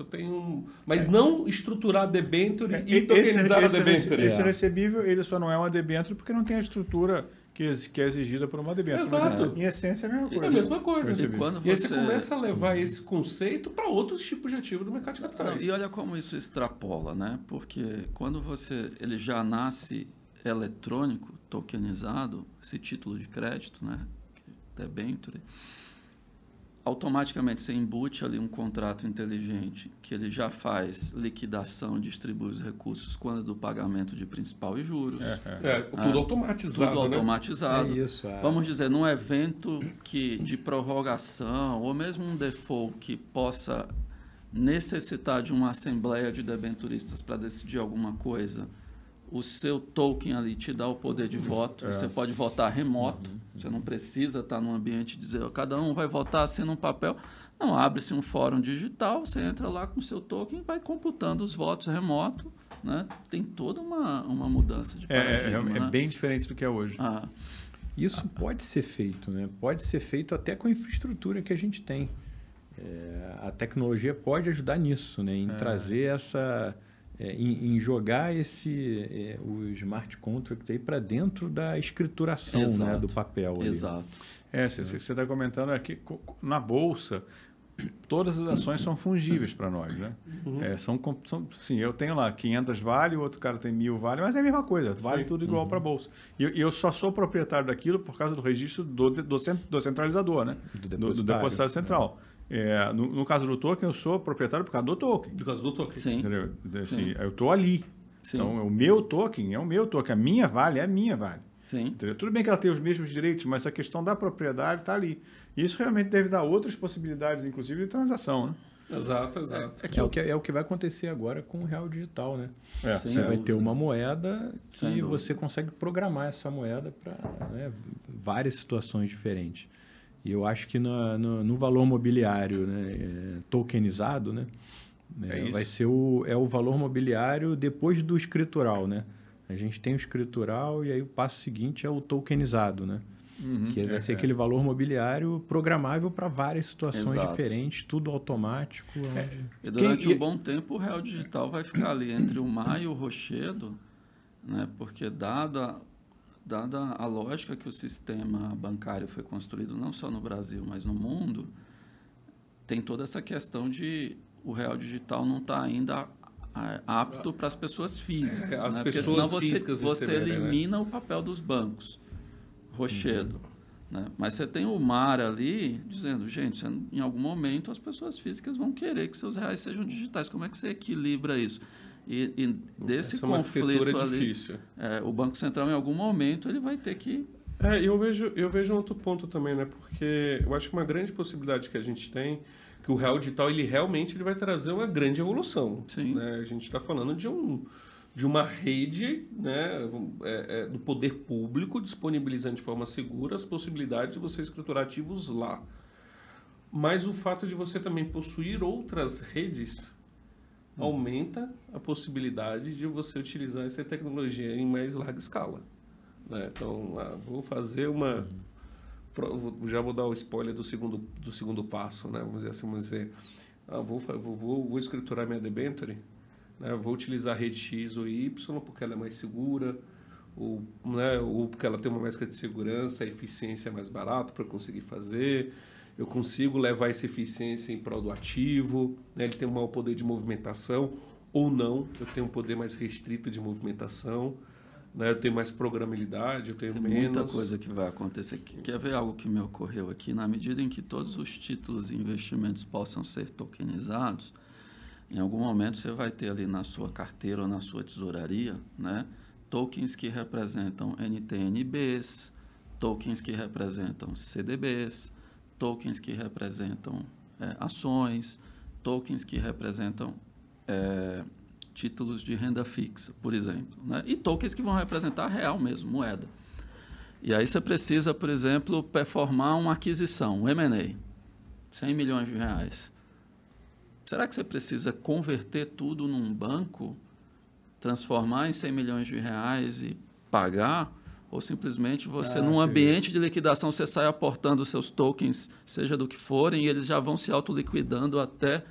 Eu tenho um... Mas não estruturar a debenture e É, Esse, tokenizar esse, a debenture. esse É. recebível, ele só não é uma debênture porque não tem a estrutura que, é exigida por uma debênture. Mas, Exato. em essência, é a mesma É coisa. a mesma coisa. E quando E aí você você- começa a levar esse conceito para outros tipos de ativo do mercado de capitais. e olha como isso extrapola, né? Porque quando você ele já nasce eletrônico, tokenizado, esse título de crédito, né? Que é Debenture, automaticamente você embute ali um contrato inteligente que ele já faz liquidação, distribui os recursos quando é do pagamento de principal e juros. É, tudo automatizado, Tudo né? automatizado. É isso. a- Vamos dizer, num evento que de prorrogação ou mesmo um default que possa necessitar de uma assembleia de debenturistas para decidir alguma coisa, o seu token ali te dá o poder de voto. Você pode votar remoto. Você não precisa estar num ambiente e dizer, "Ó, cada um vai votar assina um papel. Não, abre-se um fórum digital, você entra lá com o seu token e vai computando os votos remoto. Né? Tem toda uma, uma mudança de É, é, paradigma. é né? bem diferente do que é hoje. Ah, Isso pode ser feito, né? Pode ser feito até com a infraestrutura que a gente tem. É, a tecnologia pode ajudar nisso, né? Em trazer essa, é, em, em jogar esse é, o smart contract aí para dentro da escrituração, né? Do papel. ali. exato. É, você está comentando aqui, na Bolsa, todas as ações são fungíveis para nós, né? É, são, são, sim, eu tenho lá 500 vale, o outro cara tem 1000 vale, mas é a mesma coisa, vale Sim. tudo igual para a Bolsa. E eu, eu só sou proprietário daquilo por causa do registro do, de- do, do centralizador, né? Do Do, do depositário. depositário central. É, no, no caso do token, eu sou proprietário por causa do token. Por causa do token. Sim. Entendeu? Assim, Sim. eu estou ali. Sim. Então, o meu token é o meu token. A minha vale é a minha vale. Sim. Entendeu? Tudo bem que ela tem os mesmos direitos, mas a questão da propriedade está ali. E isso realmente deve dar outras possibilidades, inclusive de transação, né? Exato, exato. É É, que o que, é o que vai acontecer agora com o real digital, né? É, Sim. Você vai ter uma moeda que você consegue programar essa moeda para várias situações diferentes. E eu acho que na- no, no valor mobiliário né, é, tokenizado, né, É é, vai ser o, é o valor mobiliário depois do escritural. Né? A gente tem o escritural e aí o passo seguinte é o tokenizado, né? Uhum. que vai É, ser é. aquele valor mobiliário programável para várias situações Exato. diferentes, tudo automático. onde- E durante Quem- um bom tempo o real digital vai ficar ali entre o mar e o rochedo, né? porque dada, dada a lógica que o sistema bancário foi construído não só no Brasil, mas no mundo, tem toda essa questão de o real digital não está ainda apto para as pessoas físicas. As né? Porque pessoas senão você, físicas você né? elimina o papel dos bancos, rochedo. Né? Mas você tem o mar ali dizendo, gente, você- em algum momento as pessoas físicas vão querer que seus reais sejam digitais. Como é que você equilibra isso? E, e desse Essa é conflito ali, difícil. é, o Banco Central, em algum momento, ele vai ter que... É, eu vejo, eu vejo um outro ponto também, né? Porque eu acho que uma grande possibilidade que a gente tem que o real digital ele realmente ele vai trazer uma grande evolução. Sim. né? A gente está falando de um de uma rede né, é, é, do poder público disponibilizando de forma segura as possibilidades de você escriturar ativos lá. Mas o fato de você também possuir outras redes aumenta a possibilidade de você utilizar essa tecnologia em mais larga escala. né? Então, ah, vou fazer uma. vou- Já vou dar o spoiler do segundo, do segundo passo, né? Vamos dizer assim, vamos dizer. ah, vou, vou, vou, escriturar minha debenture, né? vou utilizar a rede X ou Y porque ela é mais segura, ou, né? ou porque ela tem uma mescla de segurança, a eficiência é mais barata para conseguir fazer. Eu consigo levar essa eficiência em prol do ativo, né? ele tem um maior poder de movimentação, ou não, eu tenho um poder mais restrito de movimentação, né? eu tenho mais programabilidade, eu tenho Tem menos. muita coisa que vai acontecer. Quer ver algo que me ocorreu aqui? Na medida em que todos os títulos e investimentos possam ser tokenizados, em algum momento você vai ter ali na sua carteira ou na sua tesouraria, né, tokens que representam NTNBs, tokens que representam CDBs, tokens que representam é, ações, tokens que representam é, títulos de renda fixa, por exemplo, né? e tokens que vão representar real mesmo, moeda. E aí você precisa, por exemplo, performar uma aquisição, um M&A, 100 milhões de reais. Será que você precisa converter tudo num banco, transformar em 100 milhões de reais e pagar? Ou simplesmente você, Ah, num ambiente de liquidação, você sai aportando os seus tokens, seja do que forem, e eles já vão se autoliquidando até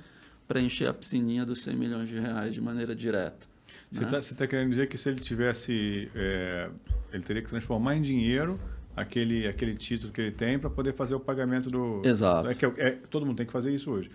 preencher a piscininha dos 100 milhões de reais de maneira direta. Você né? está querendo dizer que se ele tivesse. é, ele teria que transformar em dinheiro aquele, aquele título que ele tem para poder fazer o pagamento do. Exato. É é- é- todo mundo tem que fazer isso hoje.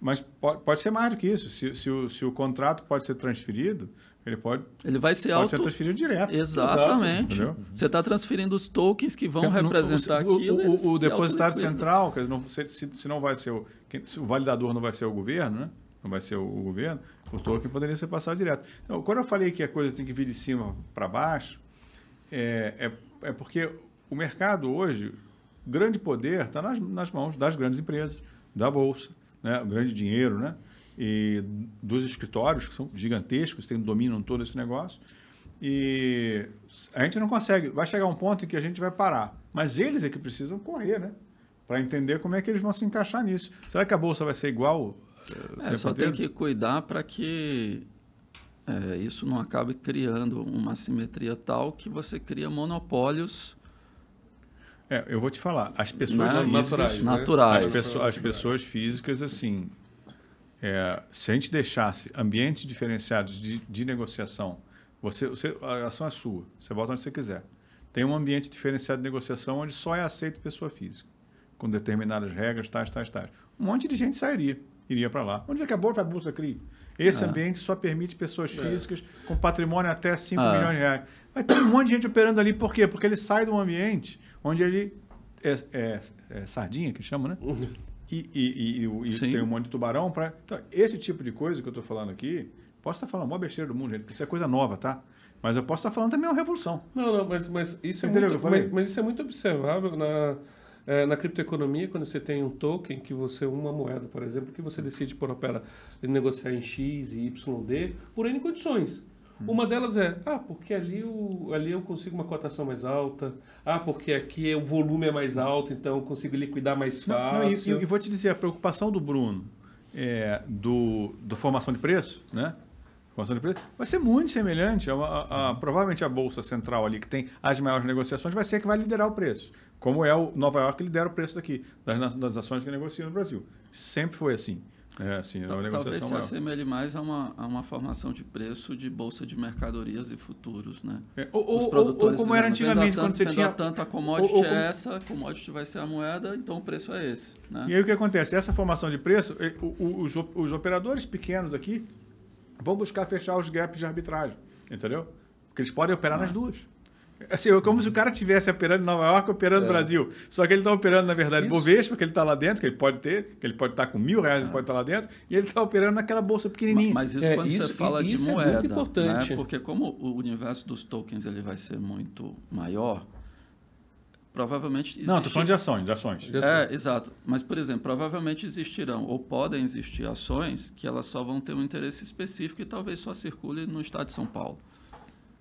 Mas pode, pode ser mais do que isso. Se, se, o, se o contrato pode ser transferido, ele pode, Ele vai ser pode auto... ser transferido direto. Exatamente. Entendeu? Você está transferindo os tokens que vão representar o, o- aquilo. O, o se depositário central, quer dizer, não, se, se, se não vai ser o. se o validador não vai ser o governo, né? Não vai ser o, o governo, o token poderia ser passado direto. Então, quando eu falei que a coisa tem que vir de cima para baixo, é, é, é porque o mercado hoje, grande poder está nas, nas mãos das grandes empresas, da Bolsa, né? o grande dinheiro, né? E dos escritórios, que são gigantescos, tem, dominam todo esse negócio. E a gente não consegue. Vai chegar um ponto em que a gente vai parar. Mas eles é que precisam correr, né? Para entender como é que eles vão se encaixar nisso. Será que a Bolsa vai ser igual? eh, É, só tem inteiro? que cuidar para que é, isso não acabe criando uma simetria tal que você cria monopólios É, eu vou te falar. As pessoas Né? físicas, Naturais, né? naturais. As, pesso- as pessoas físicas, assim, é, se a gente deixasse ambientes diferenciados de, de negociação, você, você, a ação é sua, você volta onde você quiser. Tem um ambiente diferenciado de negociação onde só é aceito pessoa física, com determinadas regras, tais, tais, tais. Um monte de gente sairia, iria para lá. Onde é que a bolsa, cria? Esse É. ambiente só permite pessoas físicas com patrimônio até 5 Ah. milhões de reais. Mas tem um monte de gente operando ali, por quê? Porque ele sai de um ambiente onde ele é, é- é sardinha, que chama, né? *laughs* E, e- e- e e tem um monte de tubarão. Pra... Então, esse tipo de coisa que eu estou falando aqui, posso estar falando a maior besteira do mundo, gente, porque isso é coisa nova, tá? Mas eu posso estar falando também uma revolução. Não, não, mas, mas, isso, é Entendeu muito, mas, mas isso é muito observável na, é, na criptoeconomia, quando você tem um token que você, uma moeda, por exemplo, que você decide por opera negociar em X e YD por N condições. Hum. Uma delas é, ah, porque ali, o, ali eu consigo uma cotação mais alta, ah, porque aqui o volume é mais alto, então eu consigo liquidar mais Não, não, e, fácil. e- vou te dizer, a preocupação do Bruno é, do, do formação de preço, né? Formação de preço, vai ser muito semelhante. A, a- a- provavelmente a Bolsa Central ali, que tem as maiores negociações, vai ser a que vai liderar o preço. Como é o Nova York que lidera o preço daqui, das, das ações que negociam no Brasil. Sempre foi assim. É, assim, a Tal- Talvez negociação se maior. assemelhe mais a uma, a uma formação de preço de bolsa de mercadorias e futuros, né? É, ou, ou- Os ou- como era antigamente, "Venda quando você tinha. tanto, a commodity ou- como- é essa, a commodity vai ser a moeda, então o preço é esse. Né? E aí o que acontece? Essa formação de preço, eh, os, os operadores pequenos aqui vão buscar fechar os gaps de arbitragem, entendeu? Porque eles podem operar nas duas. Assim, é como se o cara estivesse operando em Nova York, operando no Brasil. Só que ele está operando, na verdade, Isso. Bovespa, que ele está lá dentro, que ele pode ter, que ele pode estar com mil reais, ele pode estar lá dentro, e ele está operando naquela bolsa pequenininha. Mas isso É, quando isso- você fala de isso é moeda, muito importante. né? porque como o universo dos tokens ele vai ser muito maior, provavelmente Não, estou falando de ações, de ações. De É, exato. Mas, por exemplo, provavelmente existirão ou podem existir ações que elas só vão ter um interesse específico e talvez só circule no estado de São Paulo.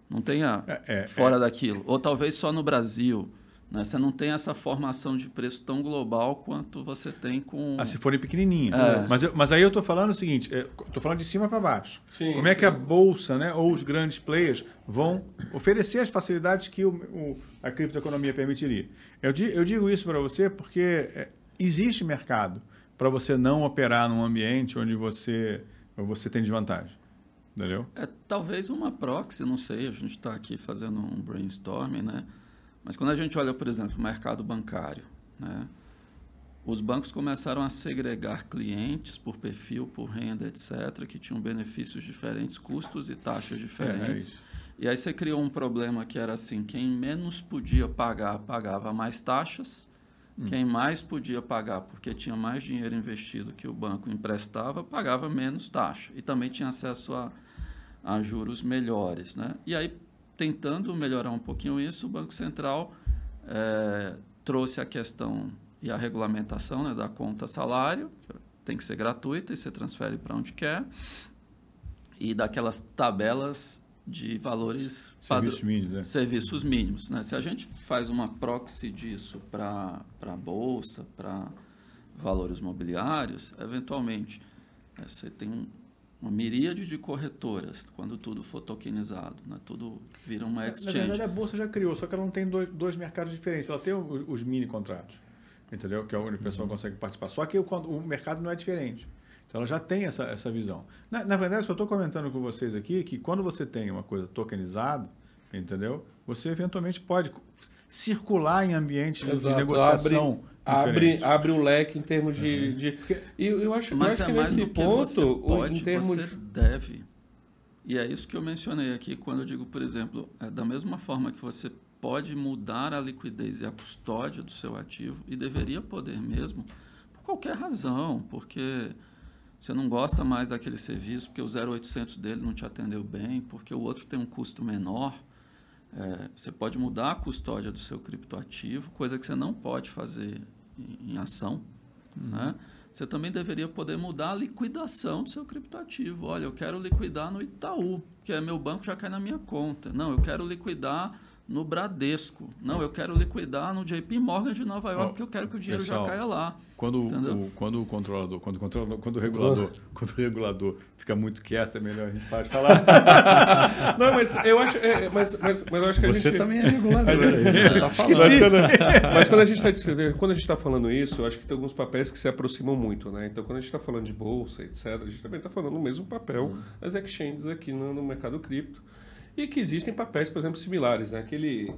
Não tenha É, é, fora daquilo. Ou talvez só no Brasil. Né? Você não tem essa formação de preço tão global quanto você tem com. Ah, se forem pequenininha. É. Mas, eu- mas aí eu estou falando o seguinte, estou falando de cima para baixo. Sim, Como é que sim. a bolsa, né, ou os grandes players vão oferecer as facilidades que o, o- a criptoeconomia permitiria? Eu, di- eu digo isso para você porque é, existe mercado para você não operar num ambiente onde você, você tem desvantagem. É talvez uma proxy, não sei, a gente está aqui fazendo um brainstorming, né? Mas quando a gente olha, por exemplo, o mercado bancário, né? Os bancos começaram a segregar clientes por perfil, por renda, etc., que tinham benefícios diferentes, custos e taxas É, é diferentes. isso. e aí você criou um problema que era assim: quem menos podia pagar, pagava mais taxas. Quem mais podia pagar, porque tinha mais dinheiro investido que o banco emprestava, pagava menos taxa. E também tinha acesso a, a juros melhores. Né? E aí, tentando melhorar um pouquinho isso, o Banco Central eh, trouxe a questão e a regulamentação né, da conta salário, que tem que ser gratuita e você transfere para onde quer, e daquelas tabelas de valores padrão- Serviços mínimos, né? serviços mínimos. Né? Se a gente faz uma proxy disso para a Bolsa, para valores mobiliários, eventualmente né, você tem uma miríade de corretoras, quando tudo for tokenizado, né? tudo vira uma Na exchange. verdade, a bolsa já criou, só que ela não tem dois, dois mercados diferentes. Ela tem os mini contratos, entendeu? Que é onde o pessoal consegue participar. Só que o, o mercado não é diferente. Então, ela já tem essa, essa visão. Na, na verdade, só estou comentando com vocês aqui que quando você tem uma coisa tokenizada, entendeu? Você eventualmente pode circular em ambientes de Exato. negociação Abre, diferentes. abre o leque em termos de. de e eu, acho, eu Mas acho é que mais nesse do que ponto, você o- pode, em termos. você deve. E é isso que eu mencionei aqui quando eu digo, por exemplo, é da mesma forma que você pode mudar a liquidez e a custódia do seu ativo, e deveria poder mesmo, por qualquer razão, porque você não gosta mais daquele serviço, porque o 0800 dele não te atendeu bem, porque o outro tem um custo menor. É, você pode mudar a custódia do seu criptoativo, coisa que você não pode fazer em, em ação. Né? Você também deveria poder mudar a liquidação do seu criptoativo. Olha, eu quero liquidar no Itaú, que é meu banco já cai na minha conta. Não, eu quero liquidar no Bradesco. Não, eu quero liquidar no JP Morgan de Nova York, porque eu quero que o dinheiro pessoal, já caia lá. Quando, o, quando o controlador, quando o controlador, quando o regulador, quando o regulador fica muito quieto, é melhor a gente parar de falar. *laughs* Não, mas eu acho. é, mas, mas, mas eu acho que a Você gente. também é regulador. aí, você tá falando. Mas quando, mas quando a gente está quando a gente está falando isso, eu acho que tem alguns papéis que se aproximam muito, né? Então, quando a gente está falando de bolsa, etc, a gente também está falando do mesmo papel das exchanges aqui no, no mercado cripto e que existem papéis, por exemplo, similares, né? Aquele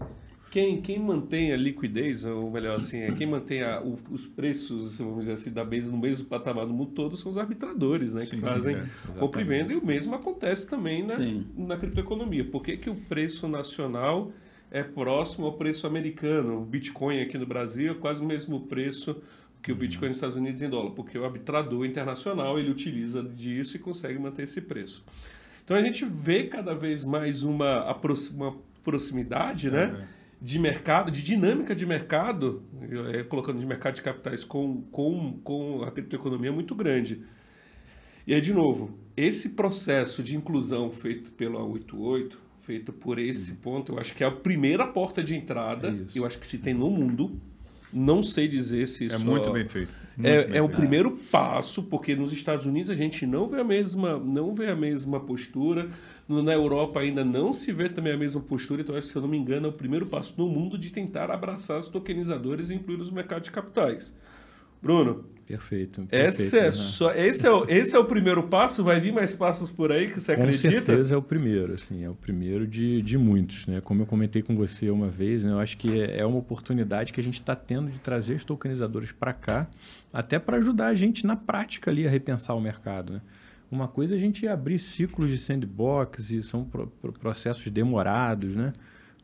quem, quem mantém a liquidez, ou melhor assim, é quem mantém a- o- os preços, vamos dizer assim, da base no mesmo patamar do mundo todo são os arbitradores, né? Sim, que sim, fazem é, compra e venda, e o mesmo acontece também na, Sim. na criptoeconomia. Por que, que o preço nacional é próximo ao preço americano? O Bitcoin aqui no Brasil é quase o mesmo preço que o Bitcoin nos Estados Unidos em dólar, porque o arbitrador internacional ele utiliza disso e consegue manter esse preço. Então a gente vê cada vez mais uma, uma proximidade, né? É. De mercado, de dinâmica de mercado, é, colocando de mercado de capitais com, com, com a criptoeconomia muito grande. E aí, de novo, esse processo de inclusão feito pelo A88, feito por esse Uhum. ponto, eu acho que é a primeira porta de entrada. É eu acho que se tem no mundo. Não sei dizer se É isso muito bem feito. É, é o primeiro passo, porque nos Estados Unidos a gente não vê a mesma, não vê a mesma postura. Na Europa ainda não se vê também a mesma postura. Então, acho que, se eu não me engano, é o primeiro passo no mundo de tentar abraçar os tokenizadores e incluir os mercados de capitais. Bruno, Perfeito. esse perfeito, é, né? só, esse, é o, esse é o primeiro passo? Vai vir mais passos por aí que você Com acredita? certeza é o primeiro, assim, é o primeiro de, de muitos, né? Como eu comentei com você uma vez, né? Eu acho que é é uma oportunidade que a gente está tendo de trazer os tokenizadores para cá, até para ajudar a gente na prática ali a repensar o mercado, né? Uma coisa é a gente abrir ciclos de sandbox e são pro- pro- processos demorados, né?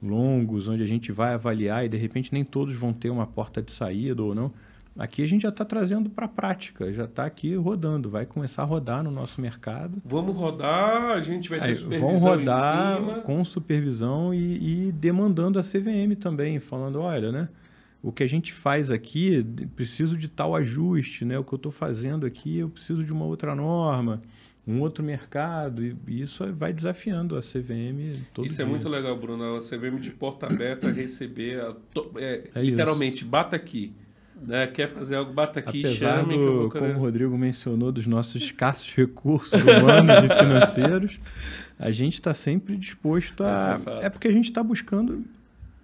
Longos, onde a gente vai avaliar e de repente nem todos vão ter uma porta de saída ou não. Aqui a gente já está trazendo para a prática, já está aqui rodando, vai começar a rodar no nosso mercado. Vamos rodar, a gente vai ter Aí, supervisão vão rodar com supervisão e, e demandando a CVM também, falando, olha, né? O que a gente faz aqui, preciso de tal ajuste, né? O que eu estou fazendo aqui, eu preciso de uma outra norma, um outro mercado, e, e isso vai desafiando a CVM todo Isso dia. é muito legal, Bruno. Você vem de porta aberta receber. a é, É literalmente, bata aqui. Né? Quer fazer algo, bata aqui, Apesar chame. do, como o Rodrigo mencionou, dos nossos escassos recursos humanos e financeiros, a gente está sempre disposto é a. fato. É porque a gente está buscando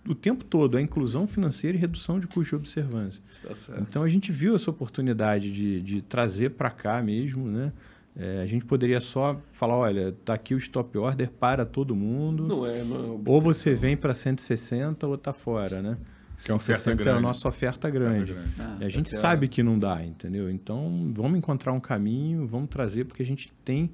o tempo todo a inclusão financeira e redução de custo de observância. Está certo. Então a gente viu essa oportunidade de, de trazer para cá mesmo, né? É, a gente poderia só falar, olha, tá aqui o stop order para todo mundo. Não é, não. Ou você vem para 160 ou tá fora, né? Que é uma oferta 160 é a grande. nossa oferta grande. grande. Ah, E a gente a- sabe que não dá, entendeu? Então, vamos encontrar um caminho, vamos trazer, porque a gente tem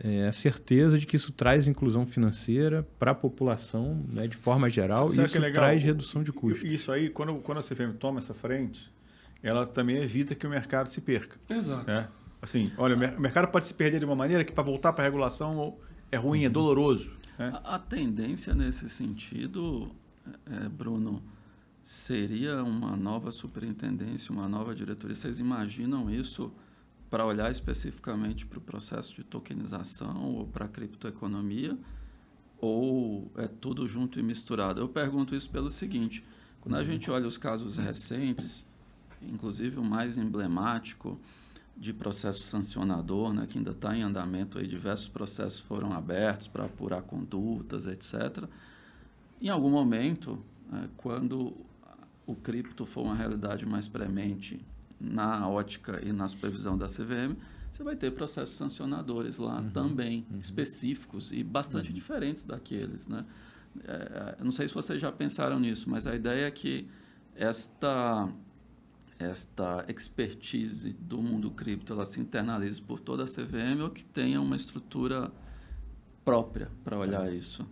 é, a certeza de que isso traz inclusão financeira para a população, né, de forma geral, Sabe e o isso é traz redução de custo. Isso aí, quando, quando a CFM toma essa frente, ela também evita que o mercado se perca. Exato. né? Assim, olha, o mer- o mercado pode se perder de uma maneira que para voltar para a regulação é ruim, é doloroso. né? A, a tendência nesse sentido, é, Bruno, seria uma nova superintendência, uma nova diretoria. Vocês imaginam isso para olhar especificamente para o processo de tokenização ou para a criptoeconomia? Ou é tudo junto e misturado? Eu pergunto isso pelo seguinte: quando a gente olha os casos recentes, inclusive o mais emblemático de processo sancionador, né, que ainda está em andamento, aí, diversos processos foram abertos para apurar condutas, etc. Em algum momento, eh, quando o cripto for uma realidade mais premente na ótica e na supervisão da CVM, você vai ter processos sancionadores lá também, específicos e bastante diferentes daqueles. Né? Eh, eu não sei se vocês já pensaram nisso, mas a ideia é que esta esta expertise do mundo cripto ela se internalize por toda a CVM ou que tenha uma estrutura própria para olhar isso.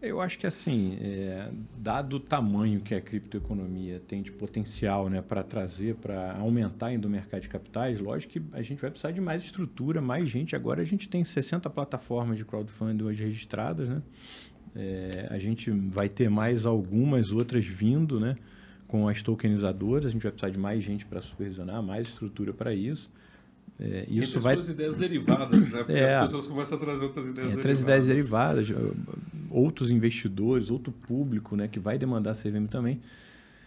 Eu acho que assim, é, dado o tamanho que a criptoeconomia tem de potencial né, para trazer, para aumentar ainda o mercado de capitais, lógico que a gente vai precisar de mais estrutura, mais gente. Agora a gente tem 60 plataformas de crowdfunding hoje registradas, né? É, a gente vai ter mais algumas outras vindo, né? Com as tokenizadoras, a gente vai precisar de mais gente para supervisionar, mais estrutura para isso. É, isso vai ideias derivadas, né? Porque É. as pessoas começam a trazer outras ideias entre derivadas. as ideias derivadas, outros investidores, outro público né, que vai demandar CVM também.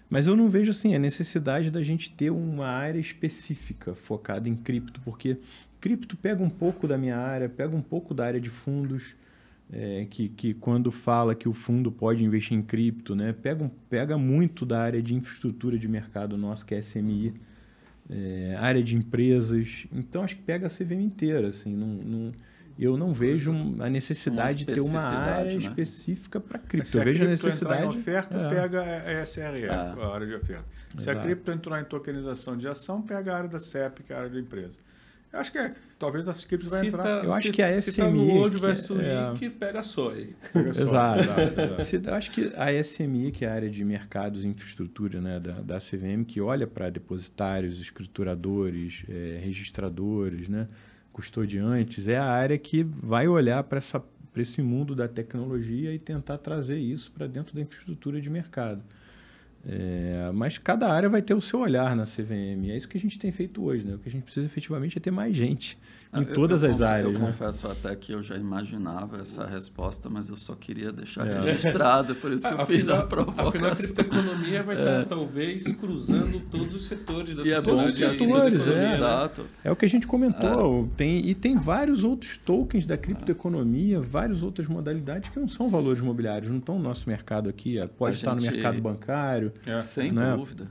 Mas eu não vejo assim a necessidade da gente ter uma área específica focada em cripto, porque cripto pega um pouco da minha área, pega um pouco da área de fundos, é, que, que quando fala que o fundo pode investir em cripto, né, pega, pega muito da área de infraestrutura de mercado nosso, que é SMI, é, área de empresas. Então, acho que pega a CVM inteira. Assim, não, não- eu não vejo a necessidade de ter uma área né? específica para Se cripto. Eu a vejo a cripto entrar necessidade. em oferta, é. pega a SRE, É. a área de oferta. Se a Exato. cripto entrar em tokenização de ação, pega a área da CEP, que é a área de empresa. Eu acho que é, talvez as criptos vai Se entrar. Eu acho se- que a se SMI World que Vest é- Week, pega só aí. Pega só. Exato. exato, exato. Se- eu acho que a SMI, que é a área de mercados e infraestrutura né, da, da CVM, que olha para depositários, escrituradores, eh, registradores, né, custodiantes, é a área que vai olhar para esse mundo da tecnologia e tentar trazer isso para dentro da infraestrutura de mercado. É, mas cada área vai ter o seu olhar na CVM. É isso que a gente tem feito hoje. Né? O que a gente precisa efetivamente é ter mais gente em eu, todas eu as áreas. Eu né? confesso até que eu já imaginava essa resposta, mas eu só queria deixar é. registrado, por isso que eu *laughs* fiz a provocação. Afinal, a criptoeconomia vai estar, *laughs* é. talvez, cruzando todos os setores da e sociedade. É bom setores, é. Exato. É o que a gente comentou. É. Tem, e tem vários outros tokens da criptoeconomia, várias outras modalidades que não são valores imobiliários, não estão no nosso mercado aqui. Pode a estar gente, no mercado bancário. Sem né? dúvida.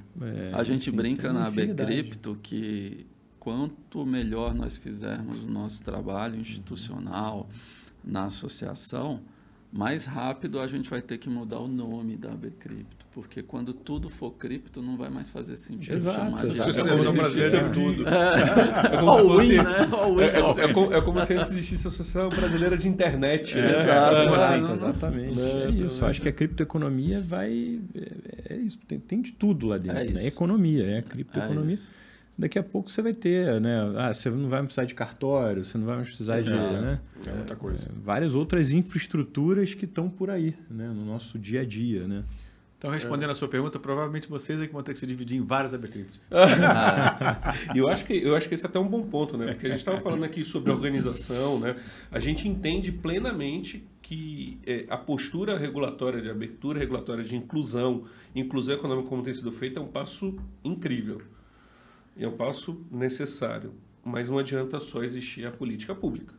a gente brinca na Bcrypto que quanto melhor nós fizermos o nosso trabalho institucional na associação, mais rápido a gente vai ter que mudar o nome da Bcrypto, porque quando tudo for cripto não vai mais fazer sentido Exato, chamar de Associação Brasileira de tudo. É, como se existisse a Associação Brasileira de Internet. Né? Exato, exato, exatamente. É, isso. Acho que a criptoeconomia vai. É, isso, tem, tem, de tudo lá dentro. É, né? Economia, é a criptoeconomia. É daqui a pouco você vai ter, né? Ah, você não vai precisar de cartório, você não vai precisar de, né? É muita coisa. É, várias outras infraestruturas que estão por aí, né? No nosso dia a dia, né? Então, respondendo é. a sua pergunta, provavelmente vocês é que vão ter que se dividir em várias ABCryptos. *laughs* e eu acho, que, eu acho que esse é até um bom ponto, né? Porque a gente estava falando aqui sobre organização, né? A gente entende plenamente que é, a postura regulatória de abertura regulatória de inclusão, inclusão econômica como tem sido feita, é um passo incrível é um passo necessário. Mas não adianta só existir a política pública.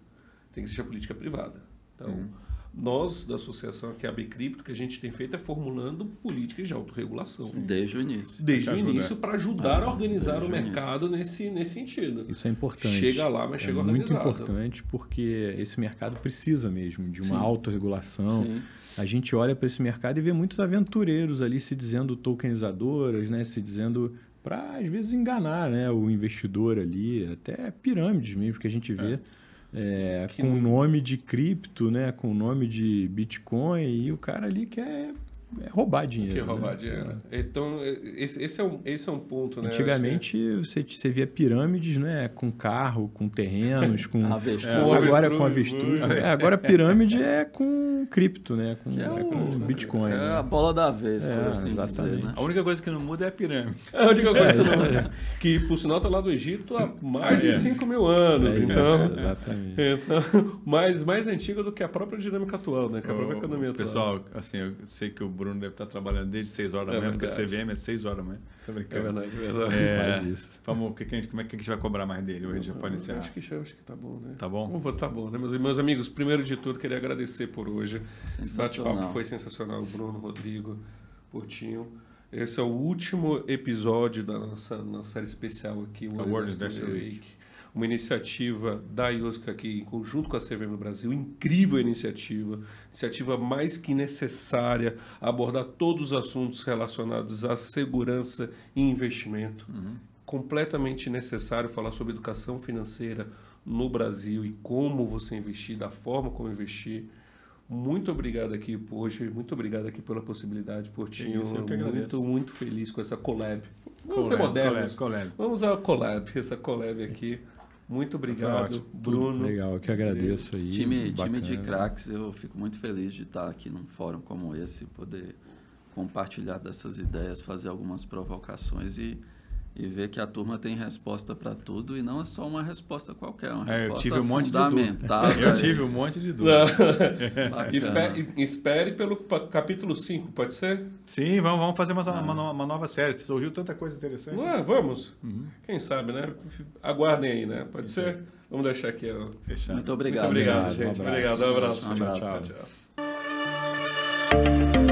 Tem que existir a política privada. Então, uhum. nós, da associação aqui, a Bcrypto, que a gente tem feito é formulando políticas de autorregulação. Desde o início. Desde o início, para ajudar ah, a organizar o mercado nesse, nesse sentido. Isso é importante. Chega lá, mas é chega organizado. É muito importante porque esse mercado precisa mesmo de uma Sim. autorregulação. Sim. A gente olha para esse mercado e vê muitos aventureiros ali se dizendo tokenizadoras, né? se dizendo para às vezes enganar né, o investidor ali, até pirâmides mesmo que a gente vê. É. É, com o nome de cripto, né, com o nome de Bitcoin, e o cara ali quer é roubar dinheiro. Que é roubar né? dinheiro. É. Então, esse, esse, é um, esse é um ponto, né? Antigamente você, você via pirâmides, né? Com carro, com terrenos, com. *laughs* avestruz. É, agora com avestruz. É, agora pirâmide é com cripto, né? Com, é, é com Bitcoin. É né? a bola da vez, por assim exatamente. dizer. Né? A única coisa que não muda é a pirâmide. É a única coisa que não muda. Que, por sinal, está lá do Egito há mais de 5 mil anos. então, exatamente. Então, *laughs* mais, mais antiga do que a própria dinâmica atual, né? Que a própria economia atual. Pessoal, assim, eu sei que o Bruno deve estar trabalhando desde 6 horas da é manhã, verdade. porque a CVM é 6 horas da manhã. Tô brincando. É verdade, é verdade. É, Faz isso. Vamos, que que gente, como é que a gente vai cobrar mais dele hoje? Já pode encerrar. Acho que, acho que tá bom, né? Tá bom? Tá bom, né? Meus, meus amigos, primeiro de tudo, queria agradecer por hoje. Esse bate-papo foi sensacional. Bruno, Rodrigo, Portinho. Esse é o último episódio da nossa, nossa série especial aqui, o World Investor Week. Week uma iniciativa da IOSCA aqui, em conjunto com a CVM Brasil, incrível iniciativa, iniciativa mais que necessária abordar todos os assuntos relacionados à segurança e investimento. Uhum. Completamente necessário falar sobre educação financeira no Brasil e como você investir, da forma como investir. Muito obrigado aqui hoje, muito obrigado aqui pela possibilidade, Portinho. Isso, eu que muito, muito feliz com essa collab. Vamos collab, ser modernos. Collab, collab. Vamos a collab, essa collab aqui. Muito obrigado, Bruno. Legal, eu que agradeço aí. Time, time de craques, eu fico muito feliz de estar aqui num fórum como esse, poder compartilhar dessas ideias, fazer algumas provocações e e ver que a turma tem resposta para tudo e não é só uma resposta qualquer, uma resposta é, eu tive um monte de Eu tive um monte de dúvida. *laughs* *laughs* espere, espere, pelo capítulo 5, pode ser? Sim, vamos, vamos fazer uma, ah. uma, uma, nova série. Surgiu tanta coisa interessante. Ué, vamos. Uhum. Quem sabe, né? Aguardem aí, né? Pode ser? Vamos deixar aqui. Ó. Fechado. Muito obrigado. Muito obrigado, gente. Um obrigado. Um abraço. Um abraço. Tchau, tchau.